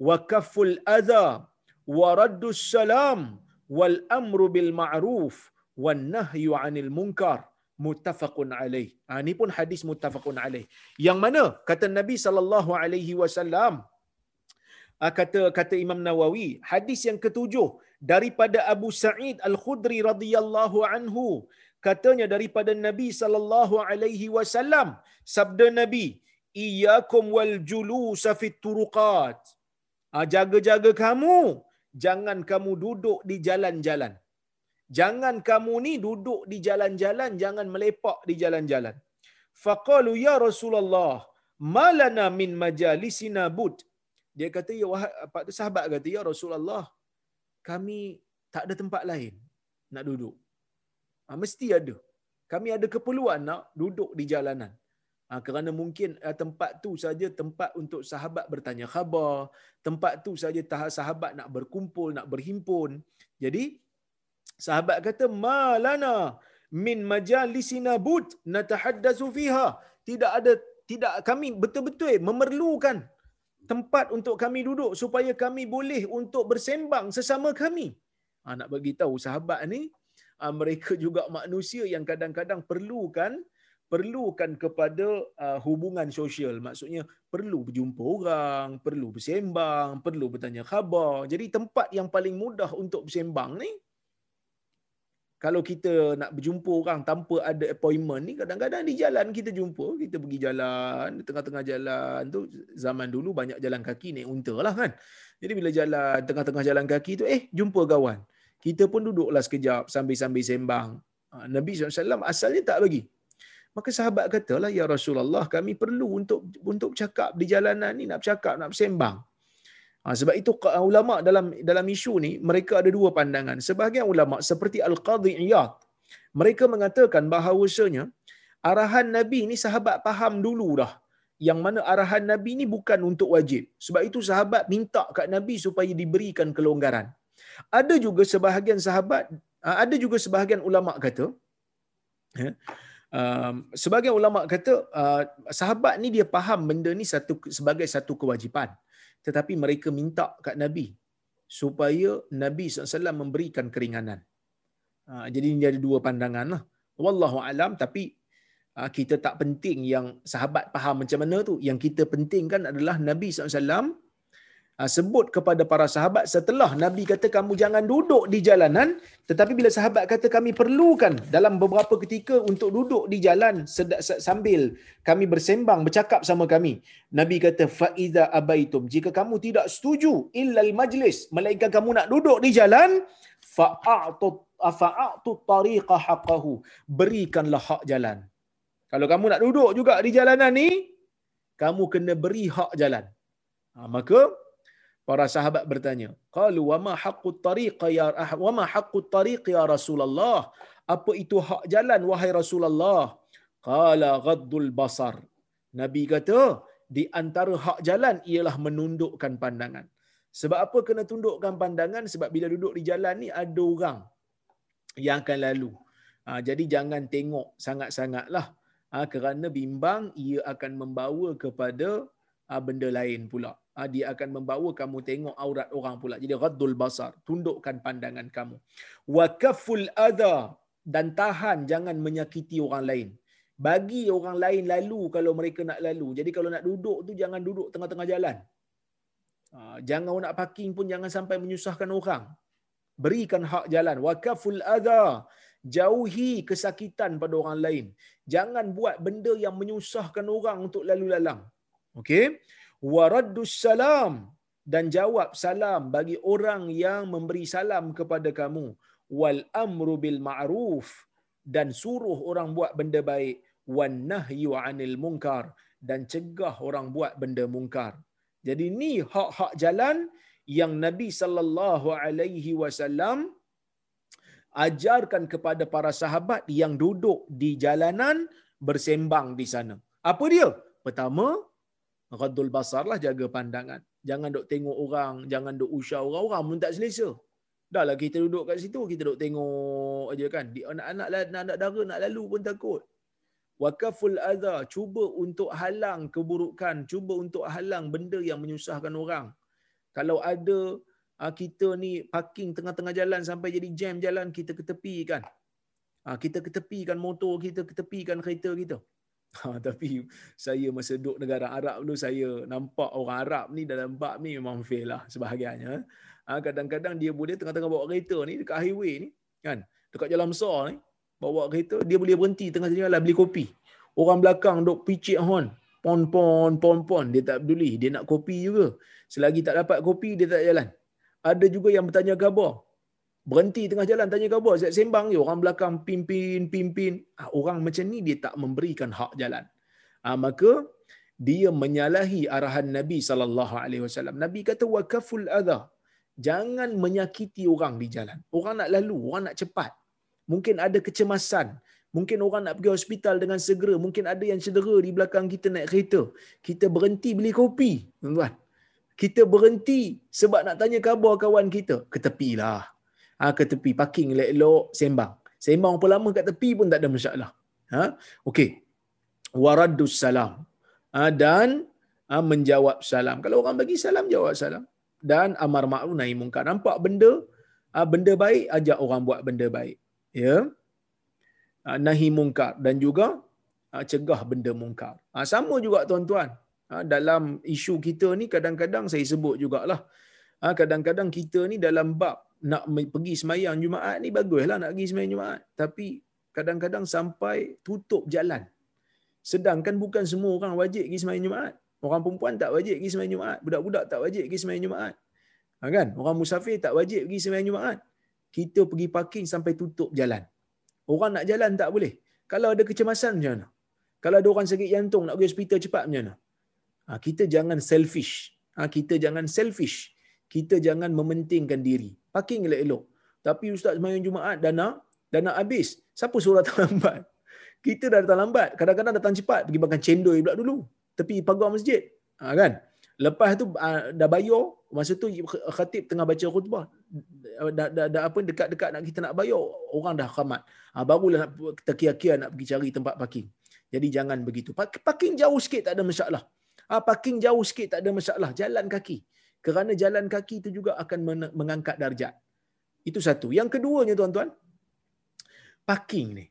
وكف الأذى ورد السلام والأمر بالمعروف والنهي عن المنكر. Muttafaqun alaih. Ha, ini pun hadis muttafaqun alaih. Yang mana kata Nabi sallallahu alaihi wasallam ha, kata kata Imam Nawawi, hadis yang ketujuh daripada Abu Sa'id Al-Khudri radhiyallahu anhu katanya daripada Nabi sallallahu alaihi wasallam sabda Nabi iyyakum wal julus fit turuqat ha, jaga-jaga kamu jangan kamu duduk di jalan-jalan jangan kamu ni duduk di jalan-jalan jangan melepak di jalan-jalan. Faqalu ya rasulullah malana min majalisina bud. Dia kata ya apa tu sahabat kata ya rasulullah kami tak ada tempat lain nak duduk. Ha, mesti ada. Kami ada keperluan nak duduk di jalanan. Ha, kerana mungkin ha, tempat tu saja tempat untuk sahabat bertanya khabar tempat tu saja sahabat nak berkumpul nak berhimpun. Jadi Sahabat kata, "Malana min majalisina bud natahaddatsu fiha." Tidak ada tidak kami betul-betul memerlukan tempat untuk kami duduk supaya kami boleh untuk bersembang sesama kami. Ha, nak bagi tahu sahabat ni ha, mereka juga manusia yang kadang-kadang perlukan perlukan kepada uh, hubungan sosial maksudnya perlu berjumpa orang perlu bersembang perlu bertanya khabar jadi tempat yang paling mudah untuk bersembang ni kalau kita nak berjumpa orang tanpa ada appointment ni kadang-kadang di jalan kita jumpa. Kita pergi jalan di tengah-tengah jalan tu zaman dulu banyak jalan kaki naik unta lah kan. Jadi bila jalan tengah-tengah jalan kaki tu eh jumpa kawan. Kita pun duduklah sekejap sambil-sambil sembang. Ha, Nabi SAW asalnya tak bagi. Maka sahabat katalah ya Rasulullah kami perlu untuk untuk cakap di jalanan ni nak bercakap nak bersembang Ha, sebab itu ulama dalam dalam isu ni mereka ada dua pandangan. Sebahagian ulama seperti Al-Qadhi Iyad mereka mengatakan bahawasanya arahan Nabi ni sahabat faham dulu dah yang mana arahan Nabi ni bukan untuk wajib. Sebab itu sahabat minta kat Nabi supaya diberikan kelonggaran. Ada juga sebahagian sahabat, ha, ada juga sebahagian ulama kata, ya, Um, sebagai ulama kata uh, sahabat ni dia faham benda ni satu sebagai satu kewajipan tetapi mereka minta kat Nabi supaya Nabi SAW memberikan keringanan. Uh, jadi ini ada dua pandangan lah. Wallahu alam tapi uh, kita tak penting yang sahabat faham macam mana tu. Yang kita pentingkan adalah Nabi SAW Ha, sebut kepada para sahabat setelah Nabi kata kamu jangan duduk di jalanan tetapi bila sahabat kata kami perlukan dalam beberapa ketika untuk duduk di jalan sambil kami bersembang bercakap sama kami. Nabi kata fa iza abaitum. Jika kamu tidak setuju illal majlis melainkan kamu nak duduk di jalan fa'atu fa'atu tariqa haqqahu berikanlah hak jalan. Kalau kamu nak duduk juga di jalanan ni kamu kena beri hak jalan. Ha, maka para sahabat bertanya qalu wa ma haqqut tariq ya wa ma haqqut tariq ya rasulullah? Apa itu hak jalan wahai rasulullah? Qala ghaddul basar. Nabi kata di antara hak jalan ialah menundukkan pandangan. Sebab apa kena tundukkan pandangan? Sebab bila duduk di jalan ni ada orang yang akan lalu. Ha, jadi jangan tengok sangat-sangatlah. Ha, kerana bimbang ia akan membawa kepada ha, benda lain pula dia akan membawa kamu tengok aurat orang pula. Jadi ghaddul basar, tundukkan pandangan kamu. Wa kaful adha dan tahan jangan menyakiti orang lain. Bagi orang lain lalu kalau mereka nak lalu. Jadi kalau nak duduk tu jangan duduk tengah-tengah jalan. Ah, jangan nak parking pun jangan sampai menyusahkan orang. Berikan hak jalan. Wa kaful adha jauhi kesakitan pada orang lain. Jangan buat benda yang menyusahkan orang untuk lalu lalang. Okey? Waraddus salam dan jawab salam bagi orang yang memberi salam kepada kamu wal amru bil ma'ruf dan suruh orang buat benda baik wan nahyu anil munkar dan cegah orang buat benda mungkar. Jadi ni hak-hak jalan yang Nabi sallallahu alaihi wasallam ajarkan kepada para sahabat yang duduk di jalanan bersembang di sana. Apa dia? Pertama, Ghadul basar lah jaga pandangan. Jangan duk tengok orang, jangan duk usah orang, orang pun tak selesa. Dah lah kita duduk kat situ, kita duk tengok aja kan. Di anak-anak anak dara nak lalu pun takut. Wakaful adha, cuba untuk halang keburukan, cuba untuk halang benda yang menyusahkan orang. Kalau ada ah, kita ni parking tengah-tengah jalan sampai jadi jam jalan, kita ketepikan. Ah, kita ketepikan motor kita, ketepikan kereta kita. Ha, tapi saya masa duduk negara Arab dulu saya nampak orang Arab ni dalam bab ni memang fail lah sebahagiannya. Ha, kadang-kadang dia boleh tengah-tengah bawa kereta ni dekat highway ni kan dekat jalan besar ni bawa kereta dia boleh berhenti tengah jalan beli kopi. Orang belakang duk picit horn pon pon pon pon dia tak peduli dia nak kopi juga. Selagi tak dapat kopi dia tak jalan. Ada juga yang bertanya khabar berhenti tengah jalan tanya khabar. Saya sembang je orang belakang pimpin pimpin. Ah, orang macam ni dia tak memberikan hak jalan. Ha, maka dia menyalahi arahan Nabi sallallahu alaihi wasallam. Nabi kata wakaful adha. Jangan menyakiti orang di jalan. Orang nak lalu orang nak cepat. Mungkin ada kecemasan. Mungkin orang nak pergi hospital dengan segera. Mungkin ada yang cedera di belakang kita naik kereta. Kita berhenti beli kopi tuan-tuan. Kita berhenti sebab nak tanya khabar kawan kita. Ke tepilah ha, ke tepi. Parking elok-elok sembang. Sembang apa lama kat tepi pun tak ada masalah. Ha? Okey. Waraddus salam. Ha, dan ha, menjawab salam. Kalau orang bagi salam jawab salam. Dan amar ma'ruf nahi mungkar. Nampak benda ha, benda baik ajak orang buat benda baik. Ya? Ha, nahi mungkar. Dan juga ha, cegah benda mungkar. Ha, sama juga tuan-tuan. Ha, dalam isu kita ni kadang-kadang saya sebut jugalah. Ha, kadang-kadang kita ni dalam bab nak pergi semayang Jumaat ni baguslah nak pergi semayang Jumaat. Tapi kadang-kadang sampai tutup jalan. Sedangkan bukan semua orang wajib pergi semayang Jumaat. Orang perempuan tak wajib pergi semayang Jumaat. Budak-budak tak wajib pergi semayang Jumaat. Ha, kan? Orang musafir tak wajib pergi semayang Jumaat. Kita pergi parking sampai tutup jalan. Orang nak jalan tak boleh. Kalau ada kecemasan macam mana? Kalau ada orang sakit jantung nak pergi hospital cepat macam mana? Ha, kita jangan selfish. Ha, kita jangan selfish. Kita jangan mementingkan diri parking elok-elok. Tapi ustaz semayang Jumaat dah nak habis. Siapa suruh datang lambat? Kita dah datang lambat. Kadang-kadang datang cepat pergi makan cendol pula dulu. Tepi pagar masjid. Ha, kan? Lepas tu uh, dah bayar, masa tu khatib tengah baca khutbah. Dah, dah, dah, apa dekat-dekat nak kita nak bayar, orang dah khamat. Ha, barulah terkia-kia nak pergi cari tempat parking. Jadi jangan begitu. Parking jauh sikit tak ada masalah. Ha, parking jauh sikit tak ada masalah. Jalan kaki. Kerana jalan kaki itu juga akan mengangkat darjat. Itu satu. Yang keduanya tuan-tuan, parking ni.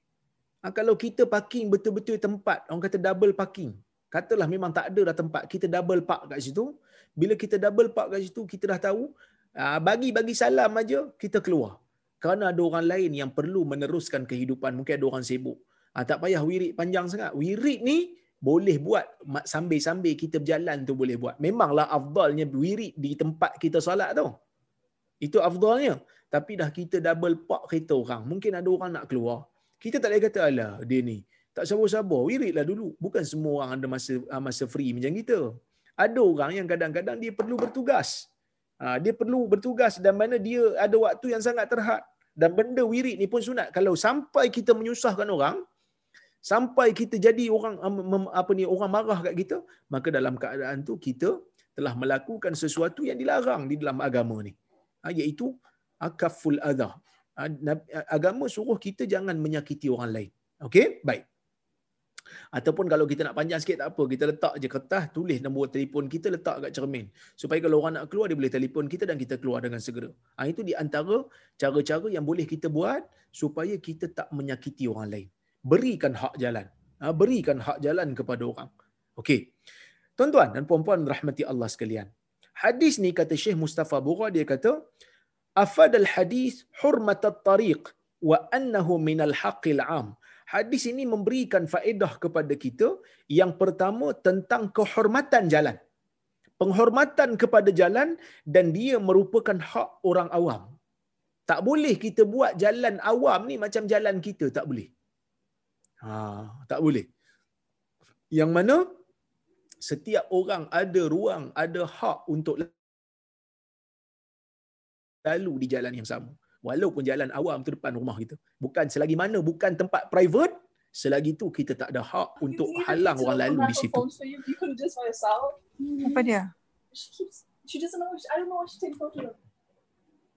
Ha, kalau kita parking betul-betul tempat, orang kata double parking. Katalah memang tak ada dah tempat, kita double park kat situ. Bila kita double park kat situ, kita dah tahu, ha, bagi-bagi salam aja kita keluar. Kerana ada orang lain yang perlu meneruskan kehidupan. Mungkin ada orang sibuk. Ha, tak payah wirid panjang sangat. Wirid ni boleh buat sambil-sambil kita berjalan tu boleh buat. Memanglah afdalnya wirid di tempat kita solat tu. Itu afdalnya. Tapi dah kita double park kereta orang. Mungkin ada orang nak keluar. Kita tak boleh kata, alah dia ni. Tak sabar-sabar. Wiridlah dulu. Bukan semua orang ada masa ah, masa free macam kita. Ada orang yang kadang-kadang dia perlu bertugas. Ha, dia perlu bertugas dan mana dia ada waktu yang sangat terhad. Dan benda wirid ni pun sunat. Kalau sampai kita menyusahkan orang, sampai kita jadi orang apa ni orang marah kat kita maka dalam keadaan tu kita telah melakukan sesuatu yang dilarang di dalam agama ni. Ha, iaitu akaful adha. Ha, agama suruh kita jangan menyakiti orang lain. Okey? Baik. Ataupun kalau kita nak panjang sikit tak apa. Kita letak je kertas tulis nombor telefon kita letak kat cermin. Supaya kalau orang nak keluar dia boleh telefon kita dan kita keluar dengan segera. Ha, itu di antara cara-cara yang boleh kita buat supaya kita tak menyakiti orang lain berikan hak jalan. Ha, berikan hak jalan kepada orang. Okey. Tuan-tuan dan puan-puan rahmati Allah sekalian. Hadis ni kata Syekh Mustafa Bura dia kata afad al hadis hurmat at tariq wa annahu min al haqqil am. Hadis ini memberikan faedah kepada kita yang pertama tentang kehormatan jalan. Penghormatan kepada jalan dan dia merupakan hak orang awam. Tak boleh kita buat jalan awam ni macam jalan kita, tak boleh. Ha, tak boleh. Yang mana setiap orang ada ruang, ada hak untuk lalu di jalan yang sama. Walaupun jalan awam tu depan rumah kita. Bukan selagi mana, bukan tempat private, selagi tu kita tak ada hak untuk halang orang lalu di situ. Apa dia?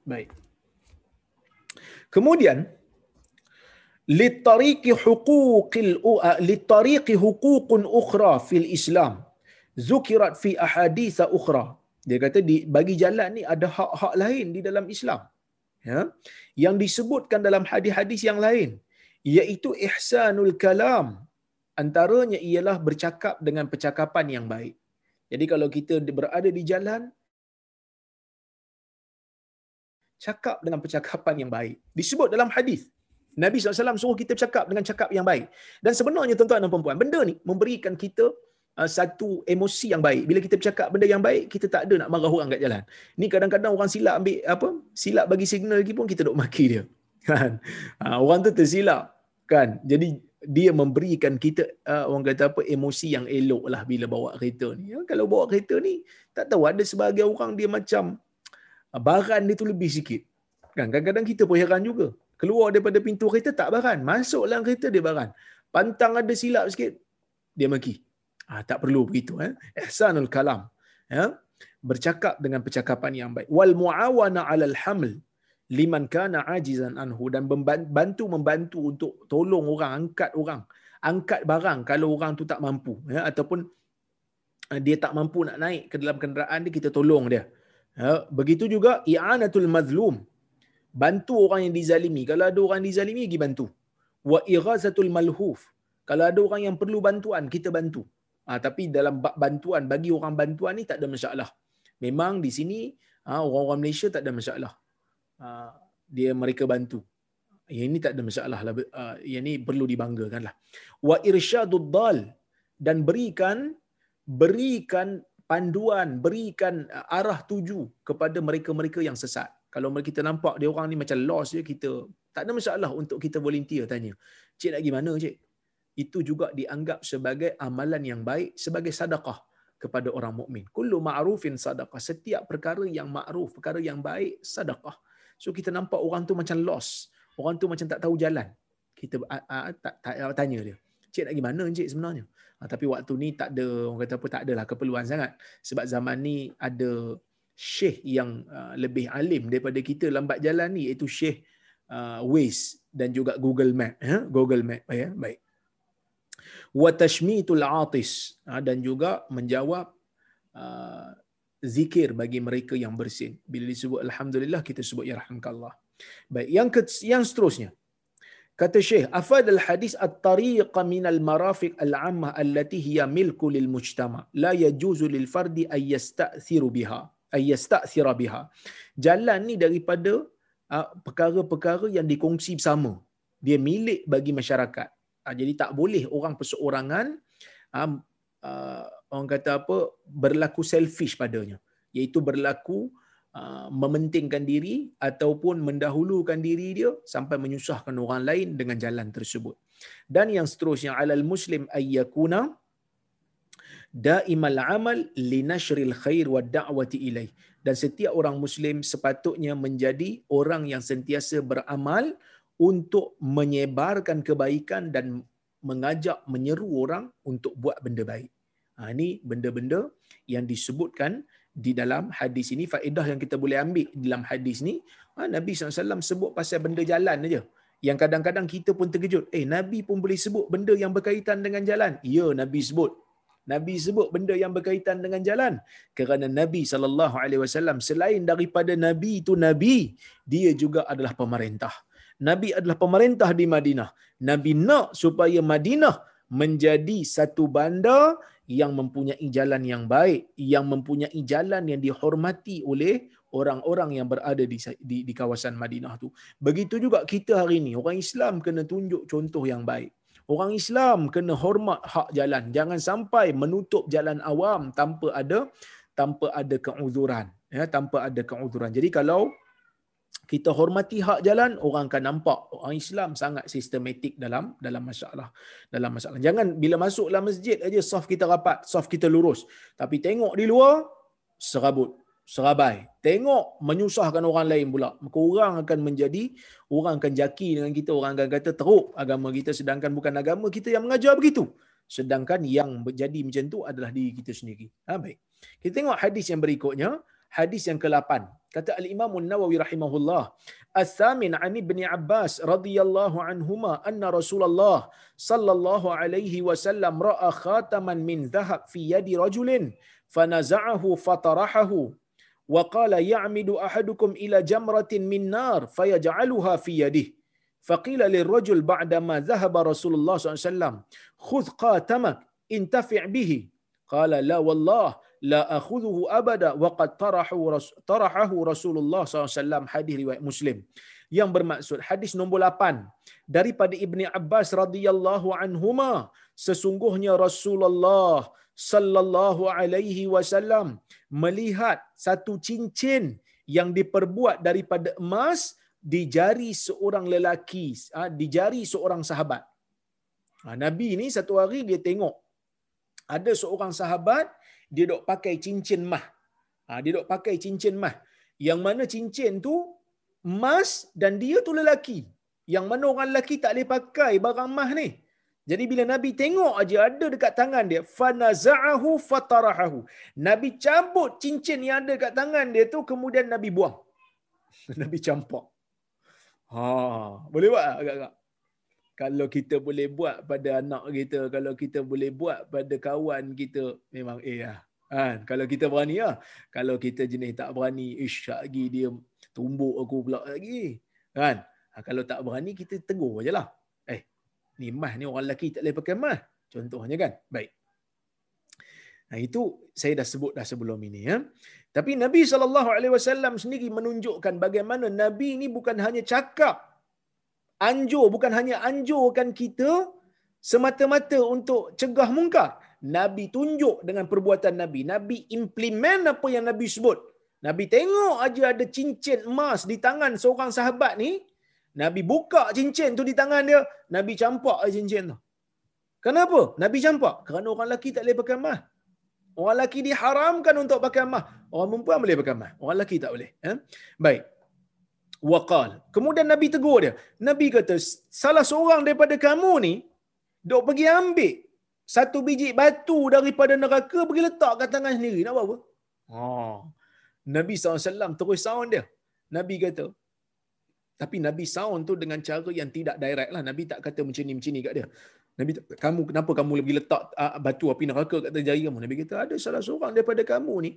Baik. Kemudian, للطريق حقوق للطريق حقوق أخرى في الإسلام. ذكرت في أحاديث أخرى. Dia kata di bagi jalan ni ada hak-hak lain di dalam Islam. Ya? Yang disebutkan dalam hadis-hadis yang lain iaitu ihsanul kalam. Antaranya ialah bercakap dengan percakapan yang baik. Jadi kalau kita berada di jalan cakap dengan percakapan yang baik. Disebut dalam hadis. Nabi SAW suruh kita bercakap dengan cakap yang baik. Dan sebenarnya tuan-tuan dan perempuan, benda ni memberikan kita uh, satu emosi yang baik. Bila kita bercakap benda yang baik, kita tak ada nak marah orang kat jalan. Ni kadang-kadang orang silap ambil apa? Silap bagi signal lagi pun kita duk maki dia. Kan? Uh, orang tu tersilap. Kan? Jadi dia memberikan kita uh, orang kata apa emosi yang elok lah bila bawa kereta ni. Ya, kalau bawa kereta ni, tak tahu ada sebagai orang dia macam uh, baran dia tu lebih sikit. Kan? Kadang-kadang kita pun heran juga keluar daripada pintu kereta tak baran. Masuk dalam kereta dia baran. Pantang ada silap sikit dia maki. Ah tak perlu begitu eh. Ihsanul kalam ya. Bercakap dengan percakapan yang baik. Wal muawana alal haml liman kana ajizan anhu dan membantu membantu untuk tolong orang angkat orang. Angkat barang kalau orang tu tak mampu ya. Ataupun eh, dia tak mampu nak naik ke dalam kenderaan dia kita tolong dia. Ya begitu juga i'anatul mazlum bantu orang yang dizalimi. Kalau ada orang dizalimi, pergi bantu. Wa ighazatul malhuf. Kalau ada orang yang perlu bantuan, kita bantu. Ha, tapi dalam bantuan, bagi orang bantuan ni tak ada masalah. Memang di sini, ha, orang-orang Malaysia tak ada masalah. Ha, dia mereka bantu. Yang ini tak ada masalah lah. Yang ini perlu dibanggakan lah. Wa irsyadud dal. Dan berikan berikan panduan, berikan arah tuju kepada mereka-mereka yang sesat kalau kita nampak dia orang ni macam lost je kita tak ada masalah untuk kita volunteer tanya. Cik nak pergi mana cik? Itu juga dianggap sebagai amalan yang baik sebagai sedekah kepada orang mukmin. Kullu ma'rufin sadaqah. Setiap perkara yang ma'ruf perkara yang baik sedekah so kita nampak orang tu macam lost. Orang tu macam tak tahu jalan. Kita tak, tanya dia Cik nak pergi mana encik sebenarnya? Ha, tapi waktu ni tak ada orang kata apa tak adalah keperluan sangat. Sebab zaman ni ada syekh yang uh, lebih alim daripada kita lambat jalan ni iaitu syekh uh, Waze dan juga Google Map ya Google Map ya baik. Wa tashmitul atis ha, dan juga menjawab uh, zikir bagi mereka yang bersin. Bila disebut alhamdulillah kita sebut ya rahmakallah. Baik yang ke, yang seterusnya. Kata Syekh, afad al-hadis at-tariq min al-marafiq al-ammah allati hiya milku lil mujtama. La yajuzu lil fardi ay yasta'thiru biha. Ay yasta'thira biha. Jalan ni daripada uh, perkara-perkara yang dikongsi bersama. Dia milik bagi masyarakat. Uh, jadi tak boleh orang perseorangan uh, orang kata apa berlaku selfish padanya. Iaitu berlaku mementingkan diri ataupun mendahulukan diri dia sampai menyusahkan orang lain dengan jalan tersebut. Dan yang seterusnya alal muslim ayyakuna daimal amal linashril khair wa da'wati ilaih. Dan setiap orang muslim sepatutnya menjadi orang yang sentiasa beramal untuk menyebarkan kebaikan dan mengajak menyeru orang untuk buat benda baik. Ha, ini benda-benda yang disebutkan di dalam hadis ini faedah yang kita boleh ambil dalam hadis ni ha, Nabi SAW sebut pasal benda jalan aja yang kadang-kadang kita pun terkejut eh Nabi pun boleh sebut benda yang berkaitan dengan jalan ya Nabi sebut Nabi sebut benda yang berkaitan dengan jalan kerana Nabi SAW selain daripada Nabi itu Nabi dia juga adalah pemerintah Nabi adalah pemerintah di Madinah Nabi nak supaya Madinah menjadi satu bandar yang mempunyai jalan yang baik, yang mempunyai jalan yang dihormati oleh orang-orang yang berada di, di di kawasan Madinah tu. Begitu juga kita hari ini, orang Islam kena tunjuk contoh yang baik. Orang Islam kena hormat hak jalan. Jangan sampai menutup jalan awam tanpa ada tanpa ada keuzuran, ya, tanpa ada keuzuran. Jadi kalau kita hormati hak jalan orang akan nampak orang Islam sangat sistematik dalam dalam masalah dalam masalah jangan bila masuk dalam masjid aja saf kita rapat saf kita lurus tapi tengok di luar serabut serabai. Tengok menyusahkan orang lain pula. Maka orang akan menjadi orang akan jaki dengan kita. Orang akan kata teruk agama kita sedangkan bukan agama kita yang mengajar begitu. Sedangkan yang menjadi macam tu adalah diri kita sendiri. Ha, baik. Kita tengok hadis yang berikutnya. Hadis yang ke-8 kata al-Imam An-Nawawi rahimahullah As-Samin an Ibn Abbas radhiyallahu anhuma anna Rasulullah sallallahu alaihi wasallam ra'a khataman min dhahab fi yadi rajulin fanaza'ahu fatarahahu وقال يعمد أحدكم إلى جمرة من نار فيجعلها في يده فقيل للرجل بعدما ذهب رسول الله صلى الله عليه وسلم خذ قاتمك انتفع به قال لا والله لا أخذه أبدا وقد طرحه رسول الله صلى الله عليه وسلم حديث رواية مسلم yang bermaksud hadis nombor 8 daripada Ibni Abbas radhiyallahu anhuma sesungguhnya Rasulullah sallallahu alaihi wasallam melihat satu cincin yang diperbuat daripada emas di jari seorang lelaki ah, di jari seorang sahabat ah, Nabi ni satu hari dia tengok ada seorang sahabat dia dok pakai cincin mah. Ha, dia dok pakai cincin mah. Yang mana cincin tu emas dan dia tu lelaki. Yang mana orang lelaki tak boleh pakai barang mah ni. Jadi bila Nabi tengok aja ada dekat tangan dia, fanaza'ahu fatarahu. Nabi cabut cincin yang ada dekat tangan dia tu kemudian Nabi buang. Nabi campak. Ha, boleh buat agak-agak kalau kita boleh buat pada anak kita, kalau kita boleh buat pada kawan kita, memang eh lah. Kan? Kalau kita berani lah. Kalau kita jenis tak berani, ish, lagi dia tumbuk aku pula lagi. Kan? Ha, kalau tak berani, kita tegur je lah. Ni mah ni orang lelaki tak boleh pakai mah. Contohnya kan? Baik. Nah itu saya dah sebut dah sebelum ini ya. Tapi Nabi SAW sendiri menunjukkan bagaimana Nabi ini bukan hanya cakap anjur bukan hanya anjurkan kita semata-mata untuk cegah mungkar. Nabi tunjuk dengan perbuatan Nabi. Nabi implement apa yang Nabi sebut. Nabi tengok aja ada cincin emas di tangan seorang sahabat ni. Nabi buka cincin tu di tangan dia. Nabi campak cincin tu. Kenapa? Nabi campak. Kerana orang lelaki tak boleh pakai emas. Orang lelaki diharamkan untuk pakai emas. Orang perempuan boleh pakai emas. Orang lelaki tak boleh. Eh? Baik waqal. Kemudian Nabi tegur dia. Nabi kata, salah seorang daripada kamu ni, Dok pergi ambil satu biji batu daripada neraka pergi letak kat tangan sendiri. Nak buat apa? Oh. Nabi SAW terus sound dia. Nabi kata, tapi Nabi sound tu dengan cara yang tidak direct lah. Nabi tak kata macam ni, macam ni kat dia. Nabi kamu kenapa kamu lebih letak uh, batu api neraka kat jari kamu? Nabi kata ada salah seorang daripada kamu ni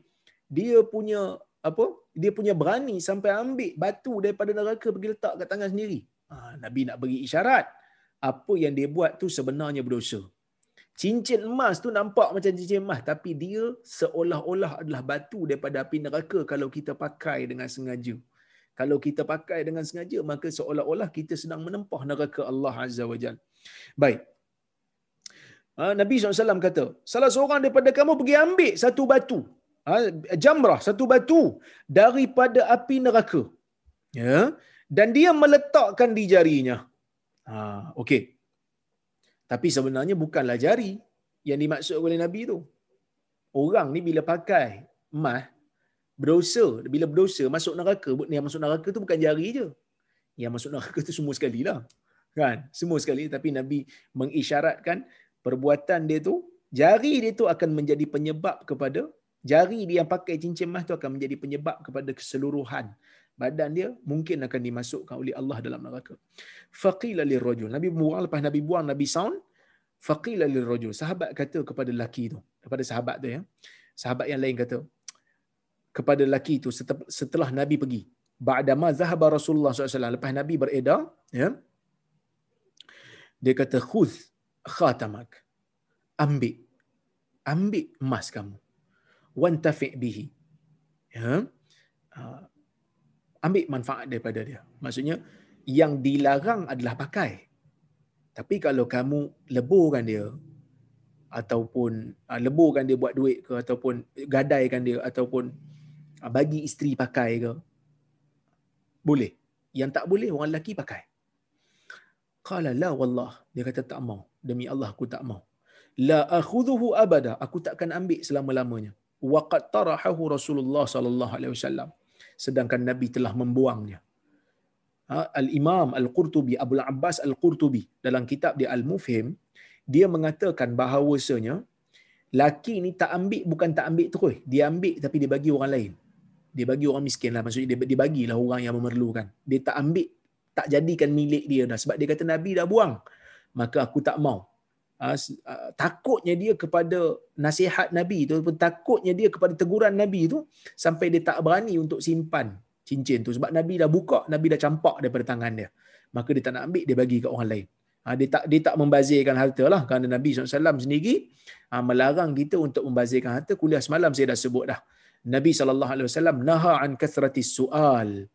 dia punya apa? Dia punya berani sampai ambil batu daripada neraka pergi letak kat tangan sendiri. Ha, Nabi nak bagi isyarat apa yang dia buat tu sebenarnya berdosa. Cincin emas tu nampak macam cincin emas tapi dia seolah-olah adalah batu daripada api neraka kalau kita pakai dengan sengaja. Kalau kita pakai dengan sengaja maka seolah-olah kita sedang menempah neraka Allah Azza wa Jalla. Baik. Ha, Nabi SAW kata, salah seorang daripada kamu pergi ambil satu batu. Ha, jamrah, satu batu daripada api neraka. Ya, dan dia meletakkan di jarinya. Ha, Okey. Tapi sebenarnya bukanlah jari yang dimaksud oleh Nabi tu. Orang ni bila pakai emas, berdosa. Bila berdosa, masuk neraka. Yang masuk neraka tu bukan jari je. Yang masuk neraka tu semua sekali lah. Kan? Semua sekali. Tapi Nabi mengisyaratkan perbuatan dia tu, jari dia tu akan menjadi penyebab kepada, jari dia yang pakai cincin emas tu akan menjadi penyebab kepada keseluruhan badan dia mungkin akan dimasukkan oleh Allah dalam neraka. Faqila lirrajul. Nabi buang lepas Nabi buang Nabi sound. Faqila lirrajul. Sahabat kata kepada lelaki tu, kepada sahabat tu ya. Sahabat yang lain kata kepada lelaki tu setelah Nabi pergi. Ba'dama zahaba Rasulullah SAW. Lepas Nabi beredar, ya. Dia kata khudh khatamak. Ambil. Ambil emas kamu. Wantafi' bihi. Ya. Uh, ambil manfaat daripada dia. Maksudnya, yang dilarang adalah pakai. Tapi kalau kamu leburkan dia, ataupun uh, leburkan dia buat duit ke, ataupun gadaikan dia, ataupun bagi isteri pakai ke, boleh. Yang tak boleh, orang lelaki pakai. Qala la wallah. Dia kata tak mau. Demi Allah aku tak mau. La akhudhuhu abada. Aku takkan ambil selama-lamanya. Wa qad tarahahu Rasulullah sallallahu alaihi wasallam sedangkan Nabi telah membuangnya. Ha, Al-Imam Al-Qurtubi, Abu Abbas Al-Qurtubi dalam kitab dia Al-Mufhim, dia mengatakan bahawasanya laki ni tak ambil bukan tak ambil terus, dia ambil tapi dia bagi orang lain. Dia bagi orang miskin lah, maksudnya dia, dia bagilah orang yang memerlukan. Dia tak ambil, tak jadikan milik dia dah. Sebab dia kata Nabi dah buang. Maka aku tak mau. Ha, takutnya dia kepada nasihat Nabi tu takutnya dia kepada teguran Nabi tu sampai dia tak berani untuk simpan cincin tu sebab Nabi dah buka Nabi dah campak daripada tangan dia maka dia tak nak ambil dia bagi ke orang lain ha, dia tak dia tak membazirkan harta lah kerana Nabi SAW sendiri ha, melarang kita untuk membazirkan harta kuliah semalam saya dah sebut dah Nabi SAW naha an kathratis su'al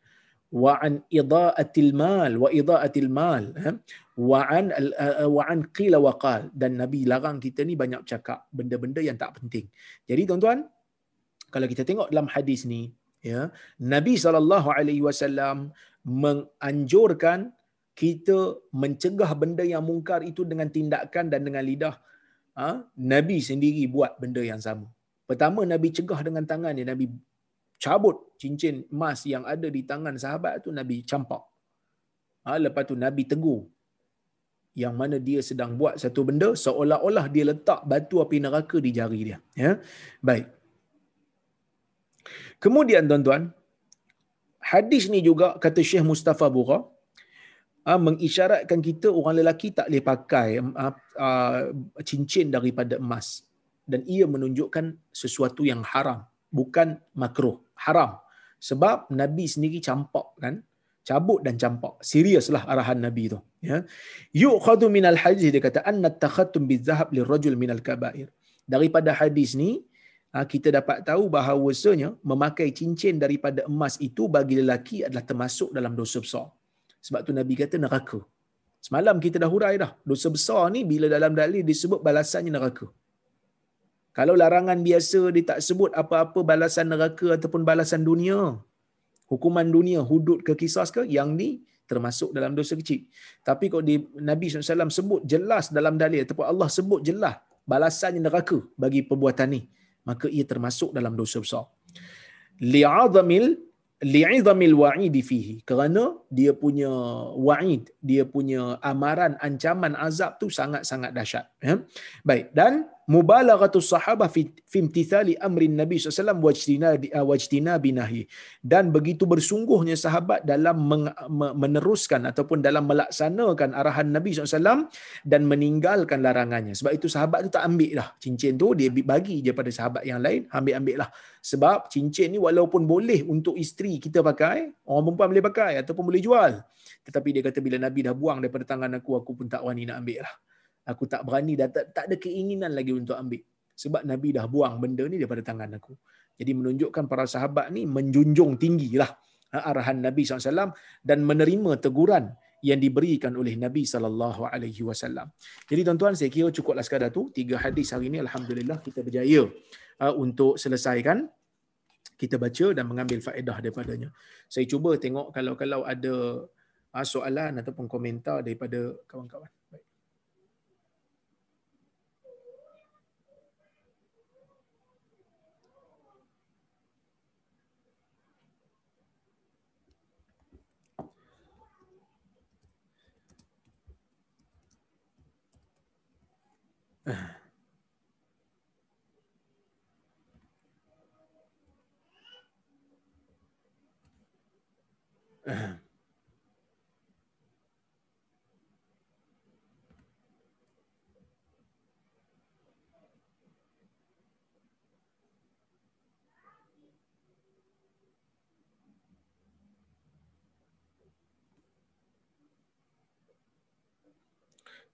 wa an ida'atil mal wa ida'atil mal ha? wa an uh, wa an qila wa qal dan nabi larang kita ni banyak cakap benda-benda yang tak penting jadi tuan-tuan kalau kita tengok dalam hadis ni ya nabi sallallahu alaihi wasallam menganjurkan kita mencegah benda yang mungkar itu dengan tindakan dan dengan lidah ha? nabi sendiri buat benda yang sama pertama nabi cegah dengan tangan dia nabi cabut cincin emas yang ada di tangan sahabat tu Nabi campak. Ha, lepas tu Nabi tegur yang mana dia sedang buat satu benda seolah-olah dia letak batu api neraka di jari dia. Ya, baik. Kemudian tuan-tuan, hadis ni juga kata Syekh Mustafa Bura ha, mengisyaratkan kita orang lelaki tak boleh pakai ha, ha, cincin daripada emas dan ia menunjukkan sesuatu yang haram bukan makruh haram. Sebab nabi sendiri campak kan cabut dan campak. Seriuslah arahan nabi tu ya. Yu'khadhu minal hadis dia kata anna takhattum bizahab lirajul minal kabair. Daripada hadis ni ha, kita dapat tahu bahawasanya memakai cincin daripada emas itu bagi lelaki adalah termasuk dalam dosa besar. Sebab tu nabi kata neraka. Semalam kita dah hurai dah. Dosa besar ni bila dalam dalil disebut balasannya neraka kalau larangan biasa dia tak sebut apa-apa balasan neraka ataupun balasan dunia. Hukuman dunia, hudud ke kisah ke, yang ni termasuk dalam dosa kecil. Tapi kalau di Nabi SAW sebut jelas dalam dalil ataupun Allah sebut jelas balasannya neraka bagi perbuatan ni, maka ia termasuk dalam dosa besar. Li'azamil li'idhamil wa'id fihi kerana dia punya wa'id dia punya amaran ancaman azab tu sangat-sangat dahsyat ya? Baik. Dan mubalaghatus sahabah fi imtithali amri nabi sallallahu alaihi wasallam wajtina binahi. Dan begitu bersungguhnya sahabat dalam meneruskan ataupun dalam melaksanakan arahan nabi sallallahu dan meninggalkan larangannya. Sebab itu sahabat tu tak ambil dah. Cincin tu dia bagi je pada sahabat yang lain ambil-ambil lah. Sebab cincin ni walaupun boleh untuk isteri kita pakai orang perempuan boleh pakai ataupun boleh jual. Tetapi dia kata bila nabi dah buang daripada tangan aku aku pun tak wani nak ambil lah aku tak berani dan tak, tak ada keinginan lagi untuk ambil sebab nabi dah buang benda ni daripada tangan aku jadi menunjukkan para sahabat ni menjunjung tinggilah ha, arahan nabi SAW dan menerima teguran yang diberikan oleh Nabi sallallahu alaihi wasallam. Jadi tuan-tuan saya kira cukuplah sekadar tu tiga hadis hari ini alhamdulillah kita berjaya uh, untuk selesaikan kita baca dan mengambil faedah daripadanya. Saya cuba tengok kalau-kalau ada uh, soalan ataupun komentar daripada kawan-kawan.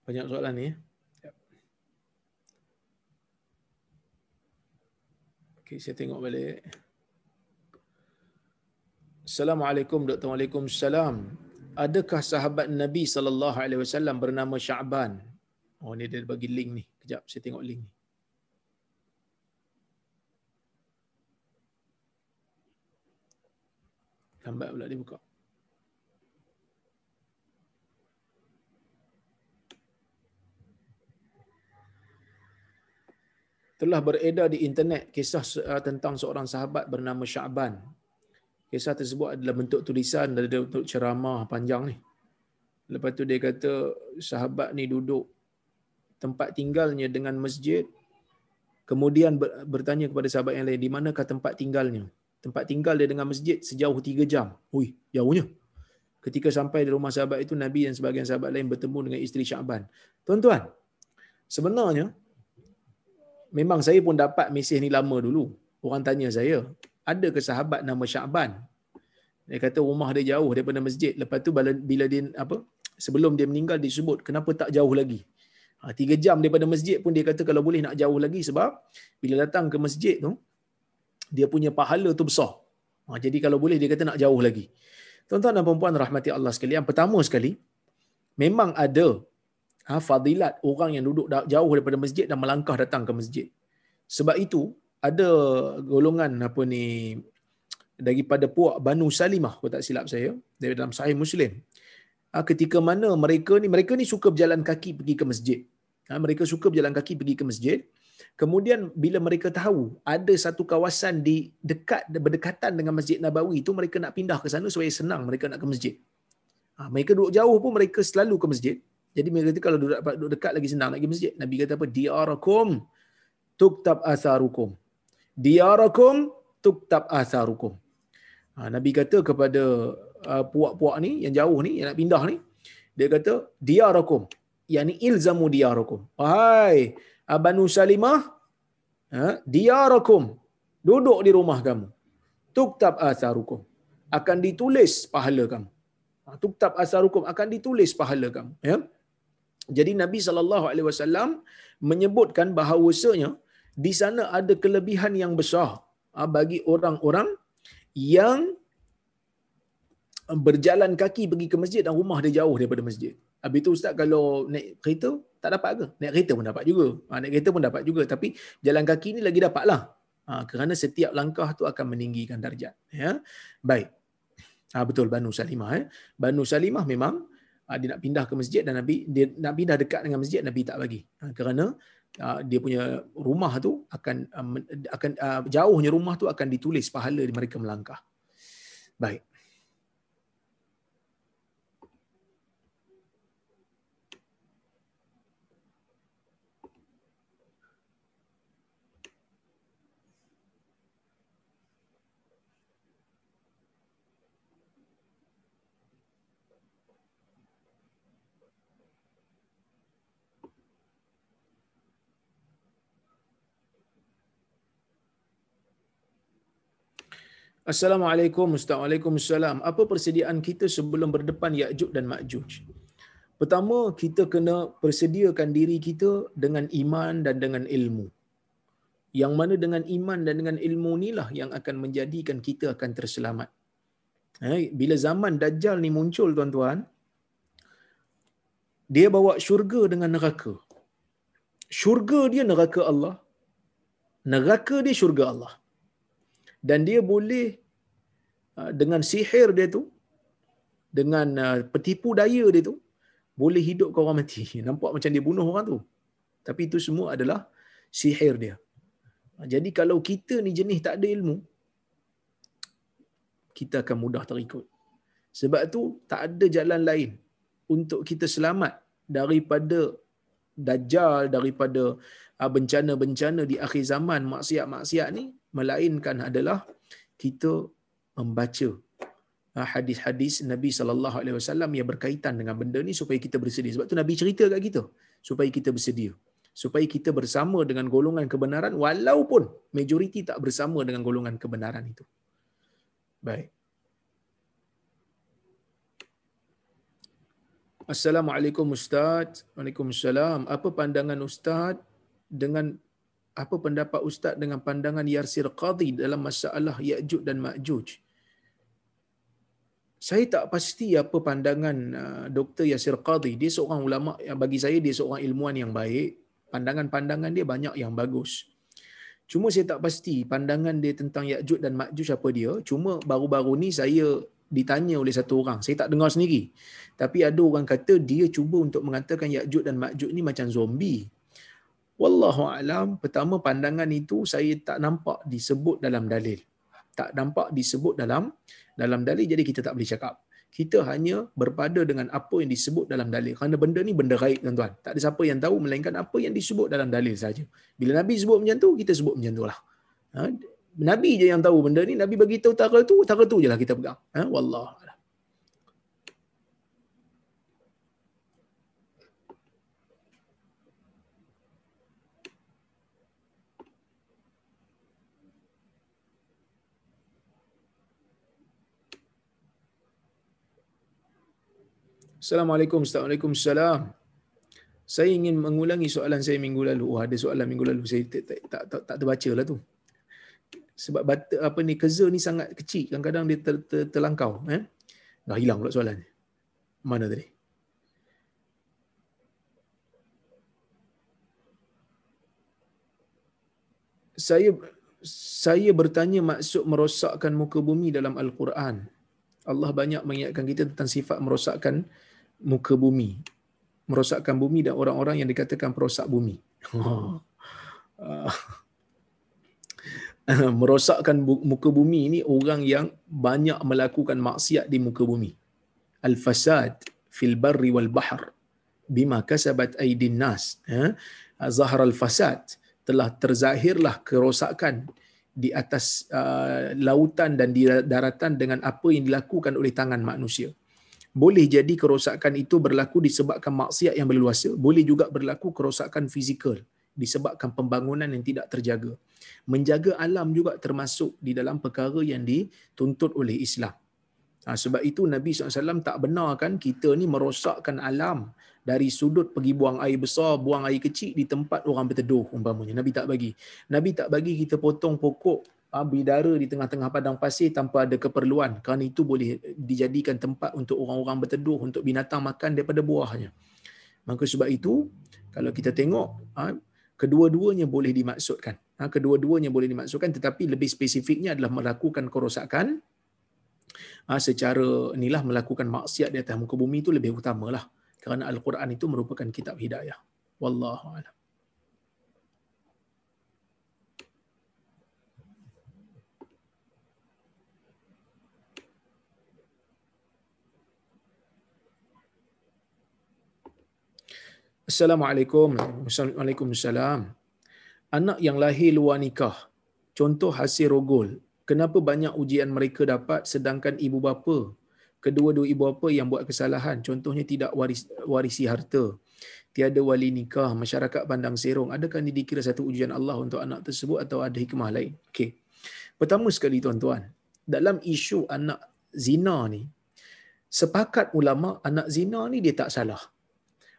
Banyak soalan ni. Ya. Okay, saya tengok balik. Assalamualaikum Dr. Waalaikumsalam. Adakah sahabat Nabi sallallahu alaihi wasallam bernama Sya'ban? Oh ni dia bagi link ni. Kejap saya tengok link ni. Lambat pula dia buka. Telah beredar di internet kisah uh, tentang seorang sahabat bernama Sya'ban kisah tersebut adalah bentuk tulisan dan ada bentuk ceramah panjang ni. Lepas tu dia kata sahabat ni duduk tempat tinggalnya dengan masjid. Kemudian bertanya kepada sahabat yang lain, di manakah tempat tinggalnya? Tempat tinggal dia dengan masjid sejauh tiga jam. Ui, jauhnya. Ketika sampai di rumah sahabat itu, Nabi dan sebagian sahabat lain bertemu dengan isteri Syakban. Tuan-tuan, sebenarnya memang saya pun dapat mesej ni lama dulu. Orang tanya saya, ada ke sahabat nama Sya'ban dia kata rumah dia jauh daripada masjid. Lepas tu bila dia apa sebelum dia meninggal disebut kenapa tak jauh lagi? Ha, tiga jam daripada masjid pun dia kata kalau boleh nak jauh lagi sebab bila datang ke masjid tu dia punya pahala tu besar. Ha, jadi kalau boleh dia kata nak jauh lagi. Tuan-tuan dan puan rahmati Allah sekalian. Pertama sekali memang ada ha, fadilat orang yang duduk jauh daripada masjid dan melangkah datang ke masjid. Sebab itu ada golongan apa ni daripada puak Banu Salimah kalau tak silap saya dari dalam sahih Muslim. Ah, ketika mana mereka ni mereka ni suka berjalan kaki pergi ke masjid. Ah, mereka suka berjalan kaki pergi ke masjid. Kemudian bila mereka tahu ada satu kawasan di dekat berdekatan dengan Masjid Nabawi itu mereka nak pindah ke sana supaya senang mereka nak ke masjid. Ah, mereka duduk jauh pun mereka selalu ke masjid jadi mereka kata kalau duduk, duduk dekat lagi senang nak pergi masjid Nabi kata apa diarakum tuktab asarukum diarakum tuktab atharukum. Ha, Nabi kata kepada uh, puak-puak ni yang jauh ni yang nak pindah ni dia kata diarakum yakni ilzamu diarakum. Wahai Banu Salimah ha, diarakum duduk di rumah kamu. Tuktab atharukum akan ditulis pahala kamu. Ha, tuktab atharukum akan ditulis pahala kamu, ya. Jadi Nabi sallallahu alaihi wasallam menyebutkan bahawasanya di sana ada kelebihan yang besar ah, bagi orang-orang yang berjalan kaki pergi ke masjid dan rumah dia jauh daripada masjid. Habis itu Ustaz kalau naik kereta tak dapat ke? Naik kereta pun dapat juga. Ha, naik kereta pun dapat juga. Tapi jalan kaki ni lagi dapatlah. Ha, kerana setiap langkah tu akan meninggikan darjat. Ya? Baik. Ha, betul Banu Salimah. Eh? Banu Salimah memang ha, dia nak pindah ke masjid dan Nabi dia nak pindah dekat dengan masjid Nabi tak bagi. Ha, kerana Ah, dia punya rumah tu akan ah, akan uh, jauhnya rumah tu akan ditulis pahala mereka melangkah. Baik. Assalamualaikum Ustaz. Waalaikumsalam. Apa persediaan kita sebelum berdepan Ya'juj dan Ma'juj? Pertama, kita kena persediakan diri kita dengan iman dan dengan ilmu. Yang mana dengan iman dan dengan ilmu inilah yang akan menjadikan kita akan terselamat. Eh, bila zaman Dajjal ni muncul tuan-tuan, dia bawa syurga dengan neraka. Syurga dia neraka Allah. Neraka dia syurga Allah dan dia boleh uh, dengan sihir dia tu dengan uh, petipu daya dia tu boleh hidup ke orang mati. Nampak macam dia bunuh orang tu. Tapi itu semua adalah sihir dia. Jadi kalau kita ni jenis tak ada ilmu kita akan mudah terikut. Sebab tu tak ada jalan lain untuk kita selamat daripada dajjal daripada uh, bencana-bencana di akhir zaman maksiat-maksiat ni melainkan adalah kita membaca ah, hadis-hadis Nabi sallallahu alaihi wasallam yang berkaitan dengan benda ni supaya kita bersedia. Sebab tu Nabi cerita kat kita supaya kita bersedia. Supaya kita bersama dengan golongan kebenaran walaupun majoriti tak bersama dengan golongan kebenaran itu. Baik. Assalamualaikum Ustaz. Waalaikumsalam. Apa pandangan Ustaz dengan apa pendapat ustaz dengan pandangan Yarsir Qadhi dalam masalah Ya'juj dan Ma'juj? Saya tak pasti apa pandangan uh, Dr. Yasir Qadhi. Dia seorang ulama yang bagi saya dia seorang ilmuwan yang baik. Pandangan-pandangan dia banyak yang bagus. Cuma saya tak pasti pandangan dia tentang Ya'juj dan Ma'juj apa dia. Cuma baru-baru ni saya ditanya oleh satu orang. Saya tak dengar sendiri. Tapi ada orang kata dia cuba untuk mengatakan Ya'juj dan Ma'juj ni macam zombie. Wallahu alam, pertama pandangan itu saya tak nampak disebut dalam dalil. Tak nampak disebut dalam dalam dalil jadi kita tak boleh cakap. Kita hanya berpada dengan apa yang disebut dalam dalil. Kerana benda ni benda gaib tuan-tuan. Tak ada siapa yang tahu melainkan apa yang disebut dalam dalil saja. Bila Nabi sebut macam tu, kita sebut macam tu lah. Ha? Nabi je yang tahu benda ni. Nabi bagi tahu tara tu, tara tu je lah kita pegang. Ha? Wallah. Assalamualaikum. Assalamualaikum. Saya ingin mengulangi soalan saya minggu lalu. Oh, ada soalan minggu lalu. Saya tak, tak, tak, tak, tak terbaca lah tu. Sebab bata, apa ni keza ni sangat kecil. Kadang-kadang dia ter, ter, terlangkau. Eh? Dah hilang pula soalan. Mana tadi? Saya saya bertanya maksud merosakkan muka bumi dalam Al-Quran. Allah banyak mengingatkan kita tentang sifat merosakkan muka bumi. Merosakkan bumi dan orang-orang yang dikatakan perosak bumi. merosakkan muka bumi ini orang yang banyak melakukan maksiat di muka bumi. Al-fasad fil barri wal bahr bima kasabat aydin nas. Ha? Zahar al-fasad telah terzahirlah kerosakan di atas uh, lautan dan di daratan dengan apa yang dilakukan oleh tangan manusia boleh jadi kerosakan itu berlaku disebabkan maksiat yang berluasa, boleh juga berlaku kerosakan fizikal disebabkan pembangunan yang tidak terjaga. Menjaga alam juga termasuk di dalam perkara yang dituntut oleh Islam. Ha, sebab itu Nabi SAW tak benarkan kita ni merosakkan alam dari sudut pergi buang air besar, buang air kecil di tempat orang berteduh umpamanya. Nabi tak bagi. Nabi tak bagi kita potong pokok bidara di tengah-tengah padang pasir tanpa ada keperluan. Kerana itu boleh dijadikan tempat untuk orang-orang berteduh untuk binatang makan daripada buahnya. Maka sebab itu kalau kita tengok ah, kedua-duanya boleh dimaksudkan. Ah, kedua-duanya boleh dimaksudkan tetapi lebih spesifiknya adalah melakukan kerosakan. Secara inilah melakukan maksiat di atas muka bumi itu lebih utamalah. Kerana al-Quran itu merupakan kitab hidayah. Wallahu a'lam Assalamualaikum. Waalaikumsalam. Anak yang lahir luar nikah, contoh hasil rogol, kenapa banyak ujian mereka dapat sedangkan ibu bapa, kedua-dua ibu bapa yang buat kesalahan, contohnya tidak waris, warisi harta, tiada wali nikah, masyarakat pandang serong, adakah ini dikira satu ujian Allah untuk anak tersebut atau ada hikmah lain? Okey. Pertama sekali tuan-tuan, dalam isu anak zina ni, sepakat ulama anak zina ni dia tak salah.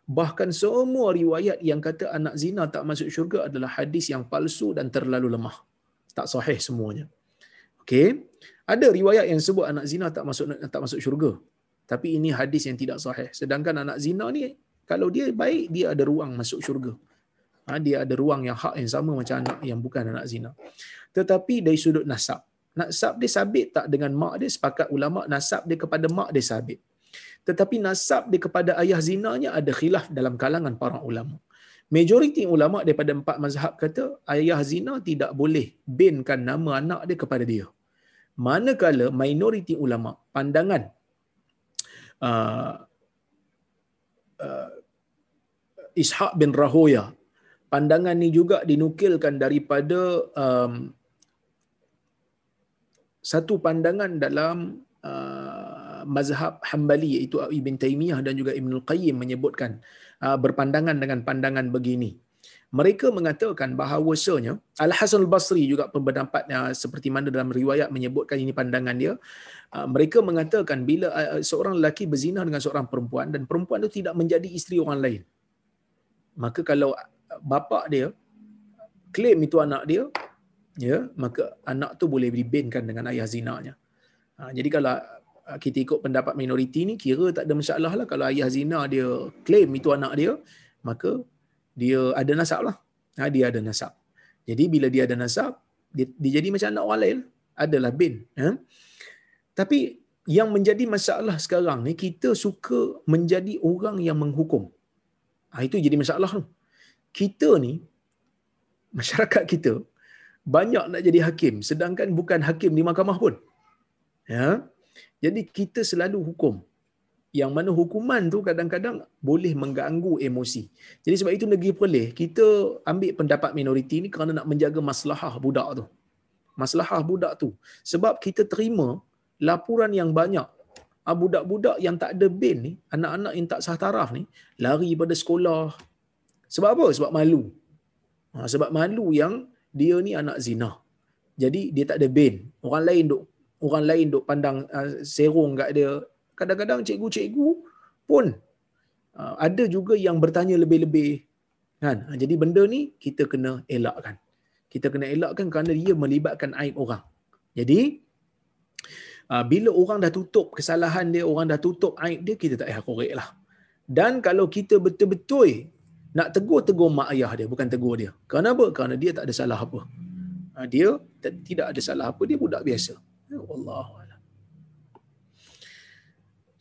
Bahkan semua riwayat yang kata anak zina tak masuk syurga adalah hadis yang palsu dan terlalu lemah. Tak sahih semuanya. Okey. Ada riwayat yang sebut anak zina tak masuk tak masuk syurga. Tapi ini hadis yang tidak sahih. Sedangkan anak zina ni kalau dia baik dia ada ruang masuk syurga. Ha, dia ada ruang yang hak yang sama macam anak yang bukan anak zina. Tetapi dari sudut nasab, nasab dia sabit tak dengan mak dia sepakat ulama nasab dia kepada mak dia sabit. Tetapi nasab dia kepada ayah zinanya ada khilaf dalam kalangan para ulama. Majoriti ulama daripada empat mazhab kata ayah zina tidak boleh binkan nama anak dia kepada dia. Manakala minoriti ulama pandangan uh, uh, Ishaq bin Rahoya pandangan ni juga dinukilkan daripada um, satu pandangan dalam uh, mazhab Hambali iaitu Ibn Taymiyah dan juga Ibn Al-Qayyim menyebutkan uh, berpandangan dengan pandangan begini. Mereka mengatakan bahawasanya Al-Hasan Al-Basri juga berpendapat uh, seperti mana dalam riwayat menyebutkan ini pandangan dia. Uh, mereka mengatakan bila seorang lelaki berzina dengan seorang perempuan dan perempuan itu tidak menjadi isteri orang lain. Maka kalau bapa dia claim itu anak dia, ya, maka anak tu boleh dibinkan dengan ayah zinanya. Ha, jadi kalau kita ikut pendapat minoriti ni kira tak ada masalah lah kalau ayah zina dia claim itu anak dia, maka dia ada nasab lah. Ha, dia ada nasab. Jadi bila dia ada nasab, dia, dia jadi macam anak orang lain. Adalah bin. Ha? Tapi yang menjadi masalah sekarang ni, kita suka menjadi orang yang menghukum. Ha, itu jadi masalah tu kita ni masyarakat kita banyak nak jadi hakim sedangkan bukan hakim di mahkamah pun ya jadi kita selalu hukum yang mana hukuman tu kadang-kadang boleh mengganggu emosi. Jadi sebab itu negeri Perlis, kita ambil pendapat minoriti ni kerana nak menjaga maslahah budak tu. Maslahah budak tu. Sebab kita terima laporan yang banyak. Ah, budak-budak yang tak ada bin ni, anak-anak yang tak sah taraf ni, lari pada sekolah, sebab apa? Sebab malu. Ha, sebab malu yang dia ni anak zina. Jadi dia tak ada bin. Orang lain duk orang lain duk pandang uh, serong kat dia. Kadang-kadang cikgu-cikgu pun uh, ada juga yang bertanya lebih-lebih. Kan? Ha, jadi benda ni kita kena elakkan. Kita kena elakkan kerana dia melibatkan aib orang. Jadi uh, bila orang dah tutup kesalahan dia, orang dah tutup aib dia, kita tak payah korek lah. Dan kalau kita betul-betul nak tegur-tegur mak ayah dia bukan tegur dia. Kenapa? Kerana dia tak ada salah apa. Ha, dia tidak ada salah apa, dia budak biasa. Ya Allah.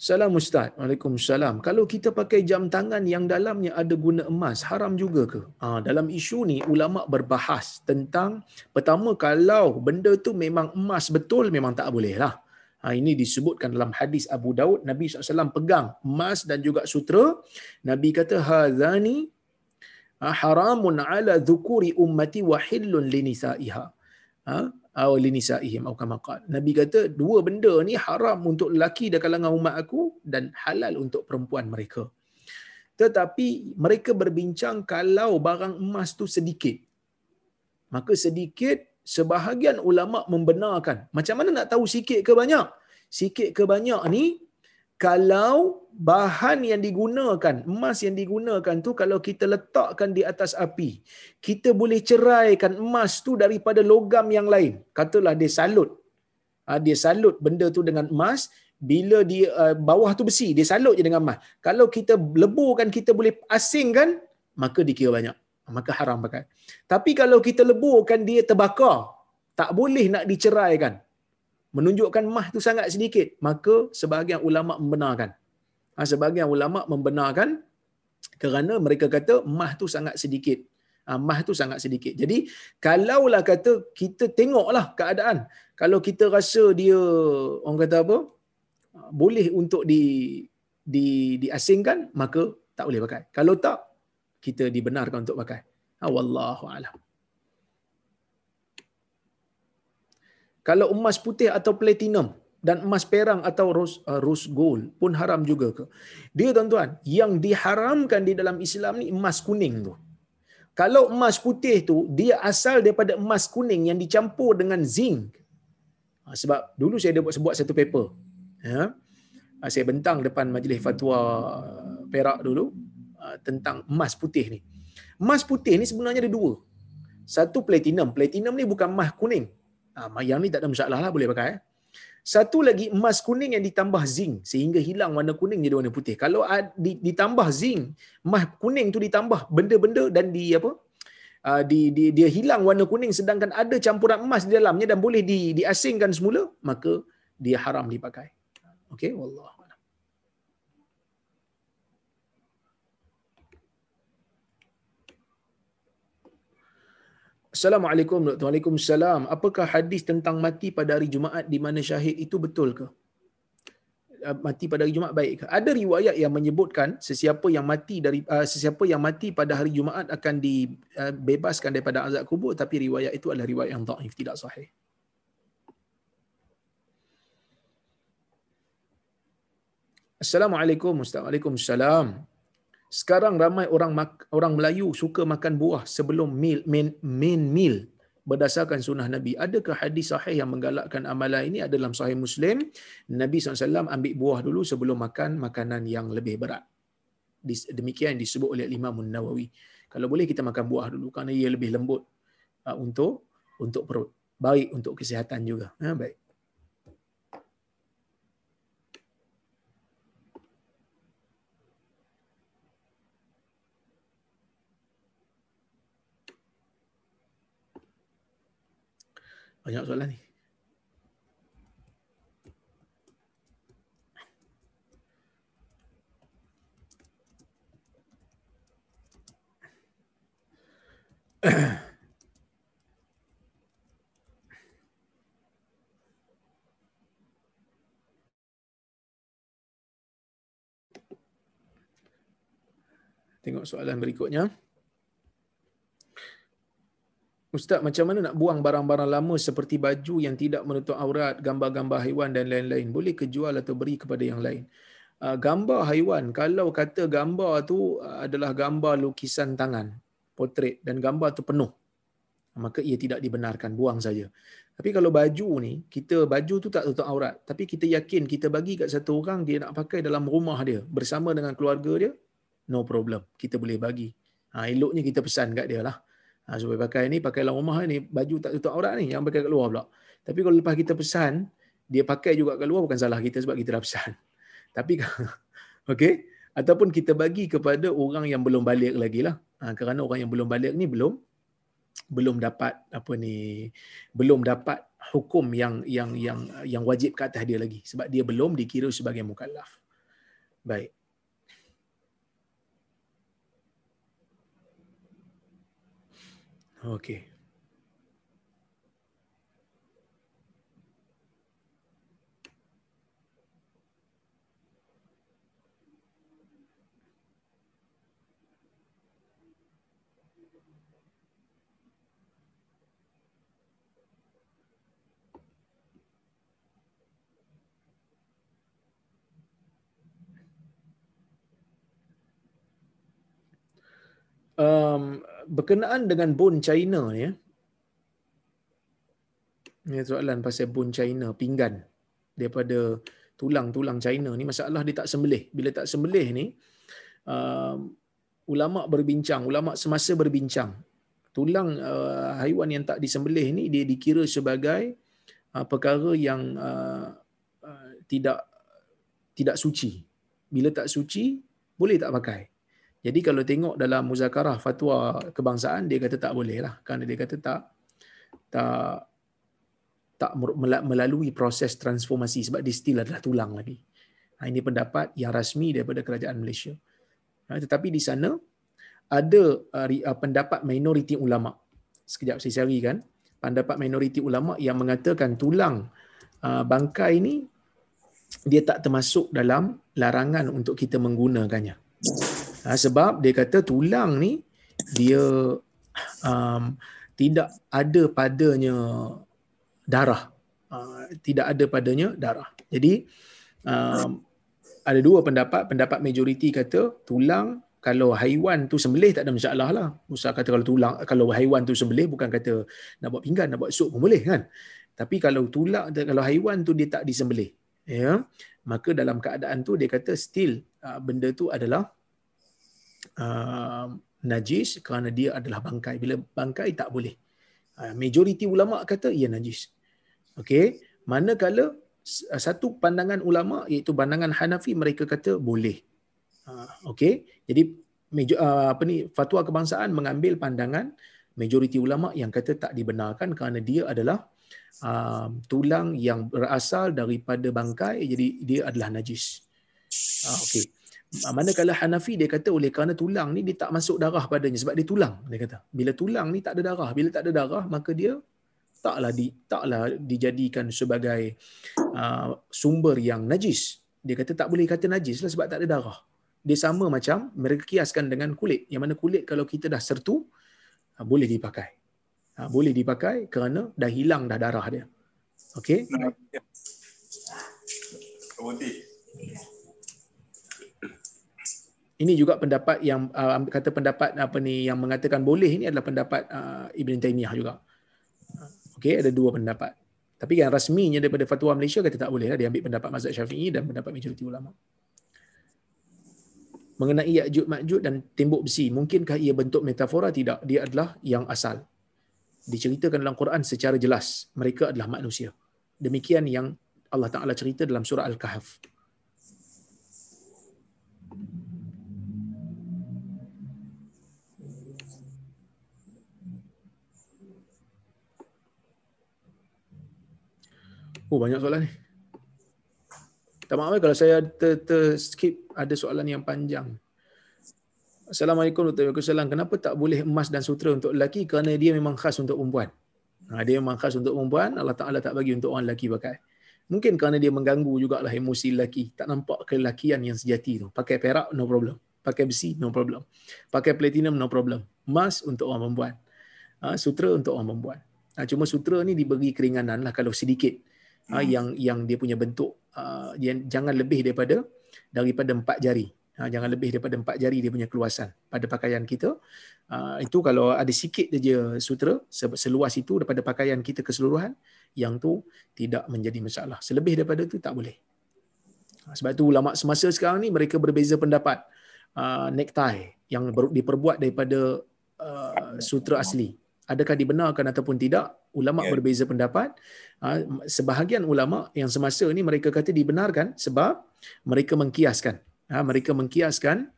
Salam Ustaz. Waalaikumsalam. Kalau kita pakai jam tangan yang dalamnya ada guna emas, haram juga ke? Ha, dalam isu ni, ulama berbahas tentang pertama kalau benda tu memang emas betul, memang tak boleh lah. Ha, ini disebutkan dalam hadis Abu Daud, Nabi SAW pegang emas dan juga sutra. Nabi kata, Hazani Ha, haramun ala dhukuri ummati wa hillun linisaiha ha atau linisaihim atau kama Nabi kata dua benda ni haram untuk lelaki di kalangan umat aku dan halal untuk perempuan mereka. Tetapi mereka berbincang kalau barang emas tu sedikit. Maka sedikit sebahagian ulama membenarkan. Macam mana nak tahu sikit ke banyak? Sikit ke banyak ni kalau bahan yang digunakan, emas yang digunakan tu kalau kita letakkan di atas api, kita boleh ceraikan emas tu daripada logam yang lain. Katalah dia salut. Ha, dia salut benda tu dengan emas, bila dia uh, bawah tu besi, dia salut je dengan emas. Kalau kita leburkan, kita boleh asingkan, maka dikira banyak. Maka haram pakai. Tapi kalau kita leburkan, dia terbakar. Tak boleh nak diceraikan menunjukkan mah tu sangat sedikit maka sebahagian ulama membenarkan ha, sebahagian ulama membenarkan kerana mereka kata mah tu sangat sedikit ha, mah tu sangat sedikit jadi kalaulah kata kita tengoklah keadaan kalau kita rasa dia orang kata apa boleh untuk di di diasingkan maka tak boleh pakai kalau tak kita dibenarkan untuk pakai. Ha, wallahu alam. Kalau emas putih atau platinum dan emas perang atau rose, uh, rose gold pun haram juga ke? Dia tuan-tuan, yang diharamkan di dalam Islam ni emas kuning tu. Kalau emas putih tu, dia asal daripada emas kuning yang dicampur dengan zinc. Ha, sebab dulu saya ada buat, buat satu paper. Ya. Saya bentang depan majlis fatwa Perak dulu ha, tentang emas putih ni. Emas putih ni sebenarnya ada dua. Satu platinum. Platinum ni bukan emas kuning. Ha, yang ni tak ada masalah lah boleh pakai. Satu lagi emas kuning yang ditambah zinc sehingga hilang warna kuning jadi warna putih. Kalau ditambah zinc, emas kuning tu ditambah benda-benda dan di apa? Uh, di, di, dia hilang warna kuning sedangkan ada campuran emas di dalamnya dan boleh di, diasingkan semula, maka dia haram dipakai. Okey, wallah. Assalamualaikum warahmatullahi wabarakatuh. Apakah hadis tentang mati pada hari Jumaat di mana syahid itu betul ke? Uh, mati pada hari Jumaat baik ke? Ada riwayat yang menyebutkan sesiapa yang mati dari uh, sesiapa yang mati pada hari Jumaat akan dibebaskan uh, daripada azab kubur tapi riwayat itu adalah riwayat yang dhaif tidak sahih. Assalamualaikum warahmatullahi sekarang ramai orang orang Melayu suka makan buah sebelum meal main, main meal berdasarkan sunnah Nabi. Adakah hadis sahih yang menggalakkan amalan ini ada dalam sahih Muslim? Nabi SAW ambil buah dulu sebelum makan makanan yang lebih berat. Demikian disebut oleh Imam Nawawi. Kalau boleh kita makan buah dulu kerana ia lebih lembut uh, untuk untuk perut. Baik untuk kesihatan juga. Ha, baik. Banyak soalan ni. Tengok soalan berikutnya. Ustaz, macam mana nak buang barang-barang lama seperti baju yang tidak menutup aurat, gambar-gambar haiwan dan lain-lain? Boleh ke jual atau beri kepada yang lain? Uh, gambar haiwan, kalau kata gambar tu uh, adalah gambar lukisan tangan, potret dan gambar tu penuh, maka ia tidak dibenarkan, buang saja. Tapi kalau baju ni, kita baju tu tak tutup aurat, tapi kita yakin kita bagi kat satu orang dia nak pakai dalam rumah dia bersama dengan keluarga dia, no problem, kita boleh bagi. Ha, eloknya kita pesan kat dia lah. Ha, supaya pakai ni, pakai dalam rumah ni, baju tak tutup aurat ni, yang pakai kat luar pula. Tapi kalau lepas kita pesan, dia pakai juga kat luar bukan salah kita sebab kita dah pesan. Tapi, okay? Ataupun kita bagi kepada orang yang belum balik lagi lah. Ha, kerana orang yang belum balik ni belum belum dapat apa ni belum dapat hukum yang yang yang yang wajib ke atas dia lagi sebab dia belum dikira sebagai mukallaf. Baik. Okey. Um, berkenaan dengan bone China ni ya. Ini soalan pasal bone China, pinggan daripada tulang-tulang China ni masalah dia tak sembelih. Bila tak sembelih ni uh, ulama berbincang, ulama semasa berbincang. Tulang uh, haiwan yang tak disembelih ni dia dikira sebagai uh, perkara yang uh, uh, tidak tidak suci. Bila tak suci, boleh tak pakai. Jadi kalau tengok dalam muzakarah fatwa kebangsaan dia kata tak boleh lah kerana dia kata tak tak tak melalui proses transformasi sebab dia still adalah tulang lagi. Ha, ini pendapat yang rasmi daripada kerajaan Malaysia. Ha, tetapi di sana ada uh, uh, pendapat minoriti ulama. Sekejap saya cari kan. Pendapat minoriti ulama yang mengatakan tulang uh, bangkai ini dia tak termasuk dalam larangan untuk kita menggunakannya. Ha, sebab dia kata tulang ni dia um, tidak ada padanya darah. Uh, tidak ada padanya darah. Jadi um, ada dua pendapat. Pendapat majoriti kata tulang kalau haiwan tu sembelih tak ada masalah lah. Musa kata kalau tulang kalau haiwan tu sembelih bukan kata nak buat pinggan, nak buat sup pun boleh kan. Tapi kalau tulang kalau haiwan tu dia tak disembelih, ya, maka dalam keadaan tu dia kata still uh, benda tu adalah uh, najis kerana dia adalah bangkai. Bila bangkai tak boleh. Uh, majoriti ulama kata ia najis. Okey, manakala uh, satu pandangan ulama iaitu pandangan Hanafi mereka kata boleh. Uh, Okey, jadi major, uh, apa ni fatwa kebangsaan mengambil pandangan majoriti ulama yang kata tak dibenarkan kerana dia adalah uh, tulang yang berasal daripada bangkai jadi dia adalah najis. Uh, Okey. Manakala Hanafi dia kata oleh kerana tulang ni dia tak masuk darah padanya sebab dia tulang dia kata. Bila tulang ni tak ada darah, bila tak ada darah maka dia taklah di taklah dijadikan sebagai uh, sumber yang najis. Dia kata tak boleh kata najis lah sebab tak ada darah. Dia sama macam mereka kiaskan dengan kulit. Yang mana kulit kalau kita dah sertu uh, boleh dipakai. Uh, boleh dipakai kerana dah hilang dah darah dia. Okey. Kemudian ini juga pendapat yang uh, kata pendapat apa ni yang mengatakan boleh ini adalah pendapat uh, Ibn Taymiyah juga. Okey, ada dua pendapat. Tapi yang rasminya daripada fatwa Malaysia kata tak boleh lah dia ambil pendapat mazhab Syafi'i dan pendapat majoriti ulama. Mengenai Ya'juj Ma'juj dan tembok besi, mungkinkah ia bentuk metafora? Tidak, dia adalah yang asal. Diceritakan dalam Quran secara jelas, mereka adalah manusia. Demikian yang Allah Taala cerita dalam surah Al-Kahf. Oh banyak soalan ni. Tak maaf eh, kalau saya ter, ter skip ada soalan yang panjang. Assalamualaikum warahmatullahi wabarakatuh. Kenapa tak boleh emas dan sutra untuk lelaki? Kerana dia memang khas untuk perempuan. Ha, dia memang khas untuk perempuan. Allah Ta'ala tak bagi untuk orang lelaki pakai. Mungkin kerana dia mengganggu jugalah emosi lelaki. Tak nampak kelelakian yang sejati tu. Pakai perak, no problem. Pakai besi, no problem. Pakai platinum, no problem. Emas untuk orang perempuan. Ha, sutra untuk orang perempuan. Ha, cuma sutra ni diberi keringanan lah kalau sedikit hmm. yang yang dia punya bentuk uh, jangan lebih daripada daripada empat jari. Uh, jangan lebih daripada empat jari dia punya keluasan pada pakaian kita. Uh, itu kalau ada sikit saja sutra seluas itu daripada pakaian kita keseluruhan yang tu tidak menjadi masalah. Selebih daripada itu tak boleh. Sebab itu ulama semasa sekarang ni mereka berbeza pendapat uh, necktie yang diperbuat daripada uh, sutra asli adakah dibenarkan ataupun tidak ulama yeah. berbeza pendapat. Ha, sebahagian ulama yang semasa ini mereka kata dibenarkan sebab mereka mengkiaskan. Ha, mereka mengkiaskan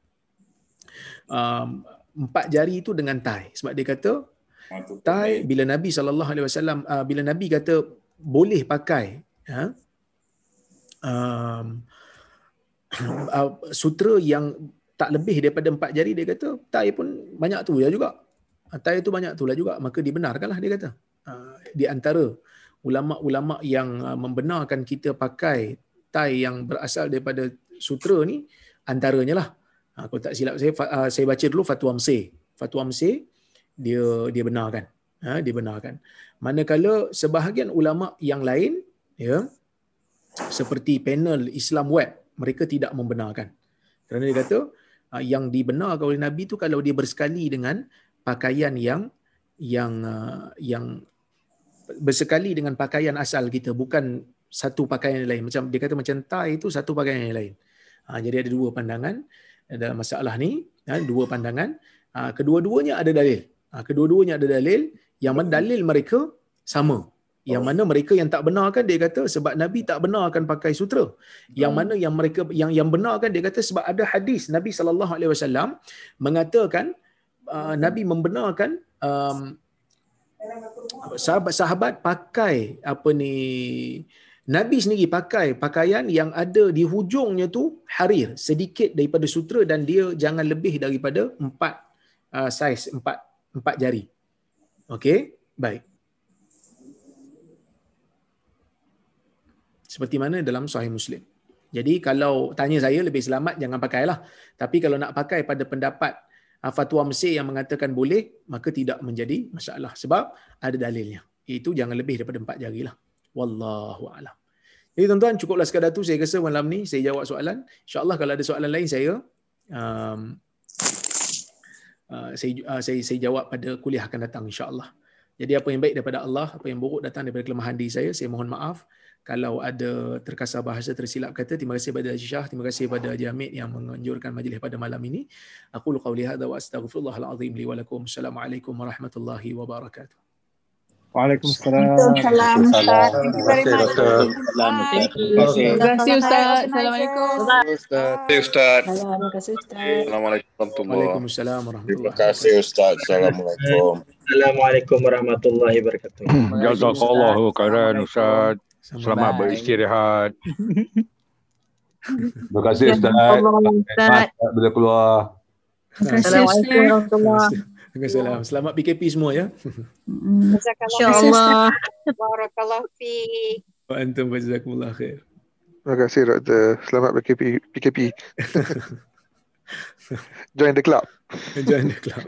um, empat jari itu dengan tai sebab dia kata tai bila nabi sallallahu alaihi wasallam uh, bila nabi kata boleh pakai ha, um, uh, sutra yang tak lebih daripada empat jari dia kata tai pun banyak tu ya juga tai itu banyak tu lah juga. Maka dibenarkanlah dia kata. Uh, di antara ulama-ulama yang uh, membenarkan kita pakai tai yang berasal daripada sutra ni antaranya lah. Aku tak silap saya saya baca dulu fatwa Mesir. Fatwa Mesir dia dia benarkan. Ha dia benarkan. Manakala sebahagian ulama yang lain ya seperti panel Islam web mereka tidak membenarkan. Kerana dia kata yang dibenarkan oleh nabi tu kalau dia bersekali dengan pakaian yang yang uh, yang bersekali dengan pakaian asal kita bukan satu pakaian yang lain. Macam dia kata macam tai itu satu pakaian yang lain. Ha, jadi ada dua pandangan dalam masalah ni ha, dua pandangan. Ha, kedua-duanya ada dalil. Ha, kedua-duanya ada dalil. Yang mana dalil mereka sama. Yang mana mereka yang tak benarkan dia kata sebab nabi tak benarkan pakai sutra. Yang mana yang mereka yang yang benarkan dia kata sebab ada hadis nabi sallallahu alaihi wasallam mengatakan uh, Nabi membenarkan um, sahabat-sahabat pakai apa ni Nabi sendiri pakai pakaian yang ada di hujungnya tu harir sedikit daripada sutra dan dia jangan lebih daripada empat uh, saiz empat empat jari. Okey, baik. Seperti mana dalam Sahih Muslim. Jadi kalau tanya saya lebih selamat jangan pakailah. Tapi kalau nak pakai pada pendapat fatwa Mesir yang mengatakan boleh, maka tidak menjadi masalah sebab ada dalilnya. Itu jangan lebih daripada empat jari lah. Wallahu a'lam. Jadi tuan-tuan cukuplah sekadar tu saya rasa malam ni saya jawab soalan. InsyaAllah kalau ada soalan lain saya um, uh, saya, uh, saya saya jawab pada kuliah akan datang insya-Allah. Jadi apa yang baik daripada Allah, apa yang buruk datang daripada kelemahan diri saya, saya mohon maaf kalau ada terkasar bahasa tersilap kata terima kasih kepada Haji Shah terima kasih kepada Haji Hamid yang menganjurkan majlis pada malam ini aku lu qauli hadza wa astaghfirullahal azim li wa lakum assalamualaikum warahmatullahi wabarakatuh Waalaikumsalam. Waalaikumsalam. Terima kasih Ustaz. Assalamualaikum. Ustaz. Terima kasih Ustaz. Terima kasih Ustaz. Assalamualaikum warahmatullahi Waalaikumsalam warahmatullahi Terima kasih Ustaz. Assalamualaikum. Assalamualaikum warahmatullahi wabarakatuh. Jazakallahu khairan Ustaz. Selamat Bye. beristirahat. Terima kasih Ustaz. Ustaz. Selamat bila keluar. Assalamualaikum warahmatullahi Waalaikumsalam. Selamat PKP semua ya. InsyaAllah. Barakallah fi. Wa antum jazakumullah khair. Terima kasih Doktor. Selamat PKP. PKP. Join the club. Join the club.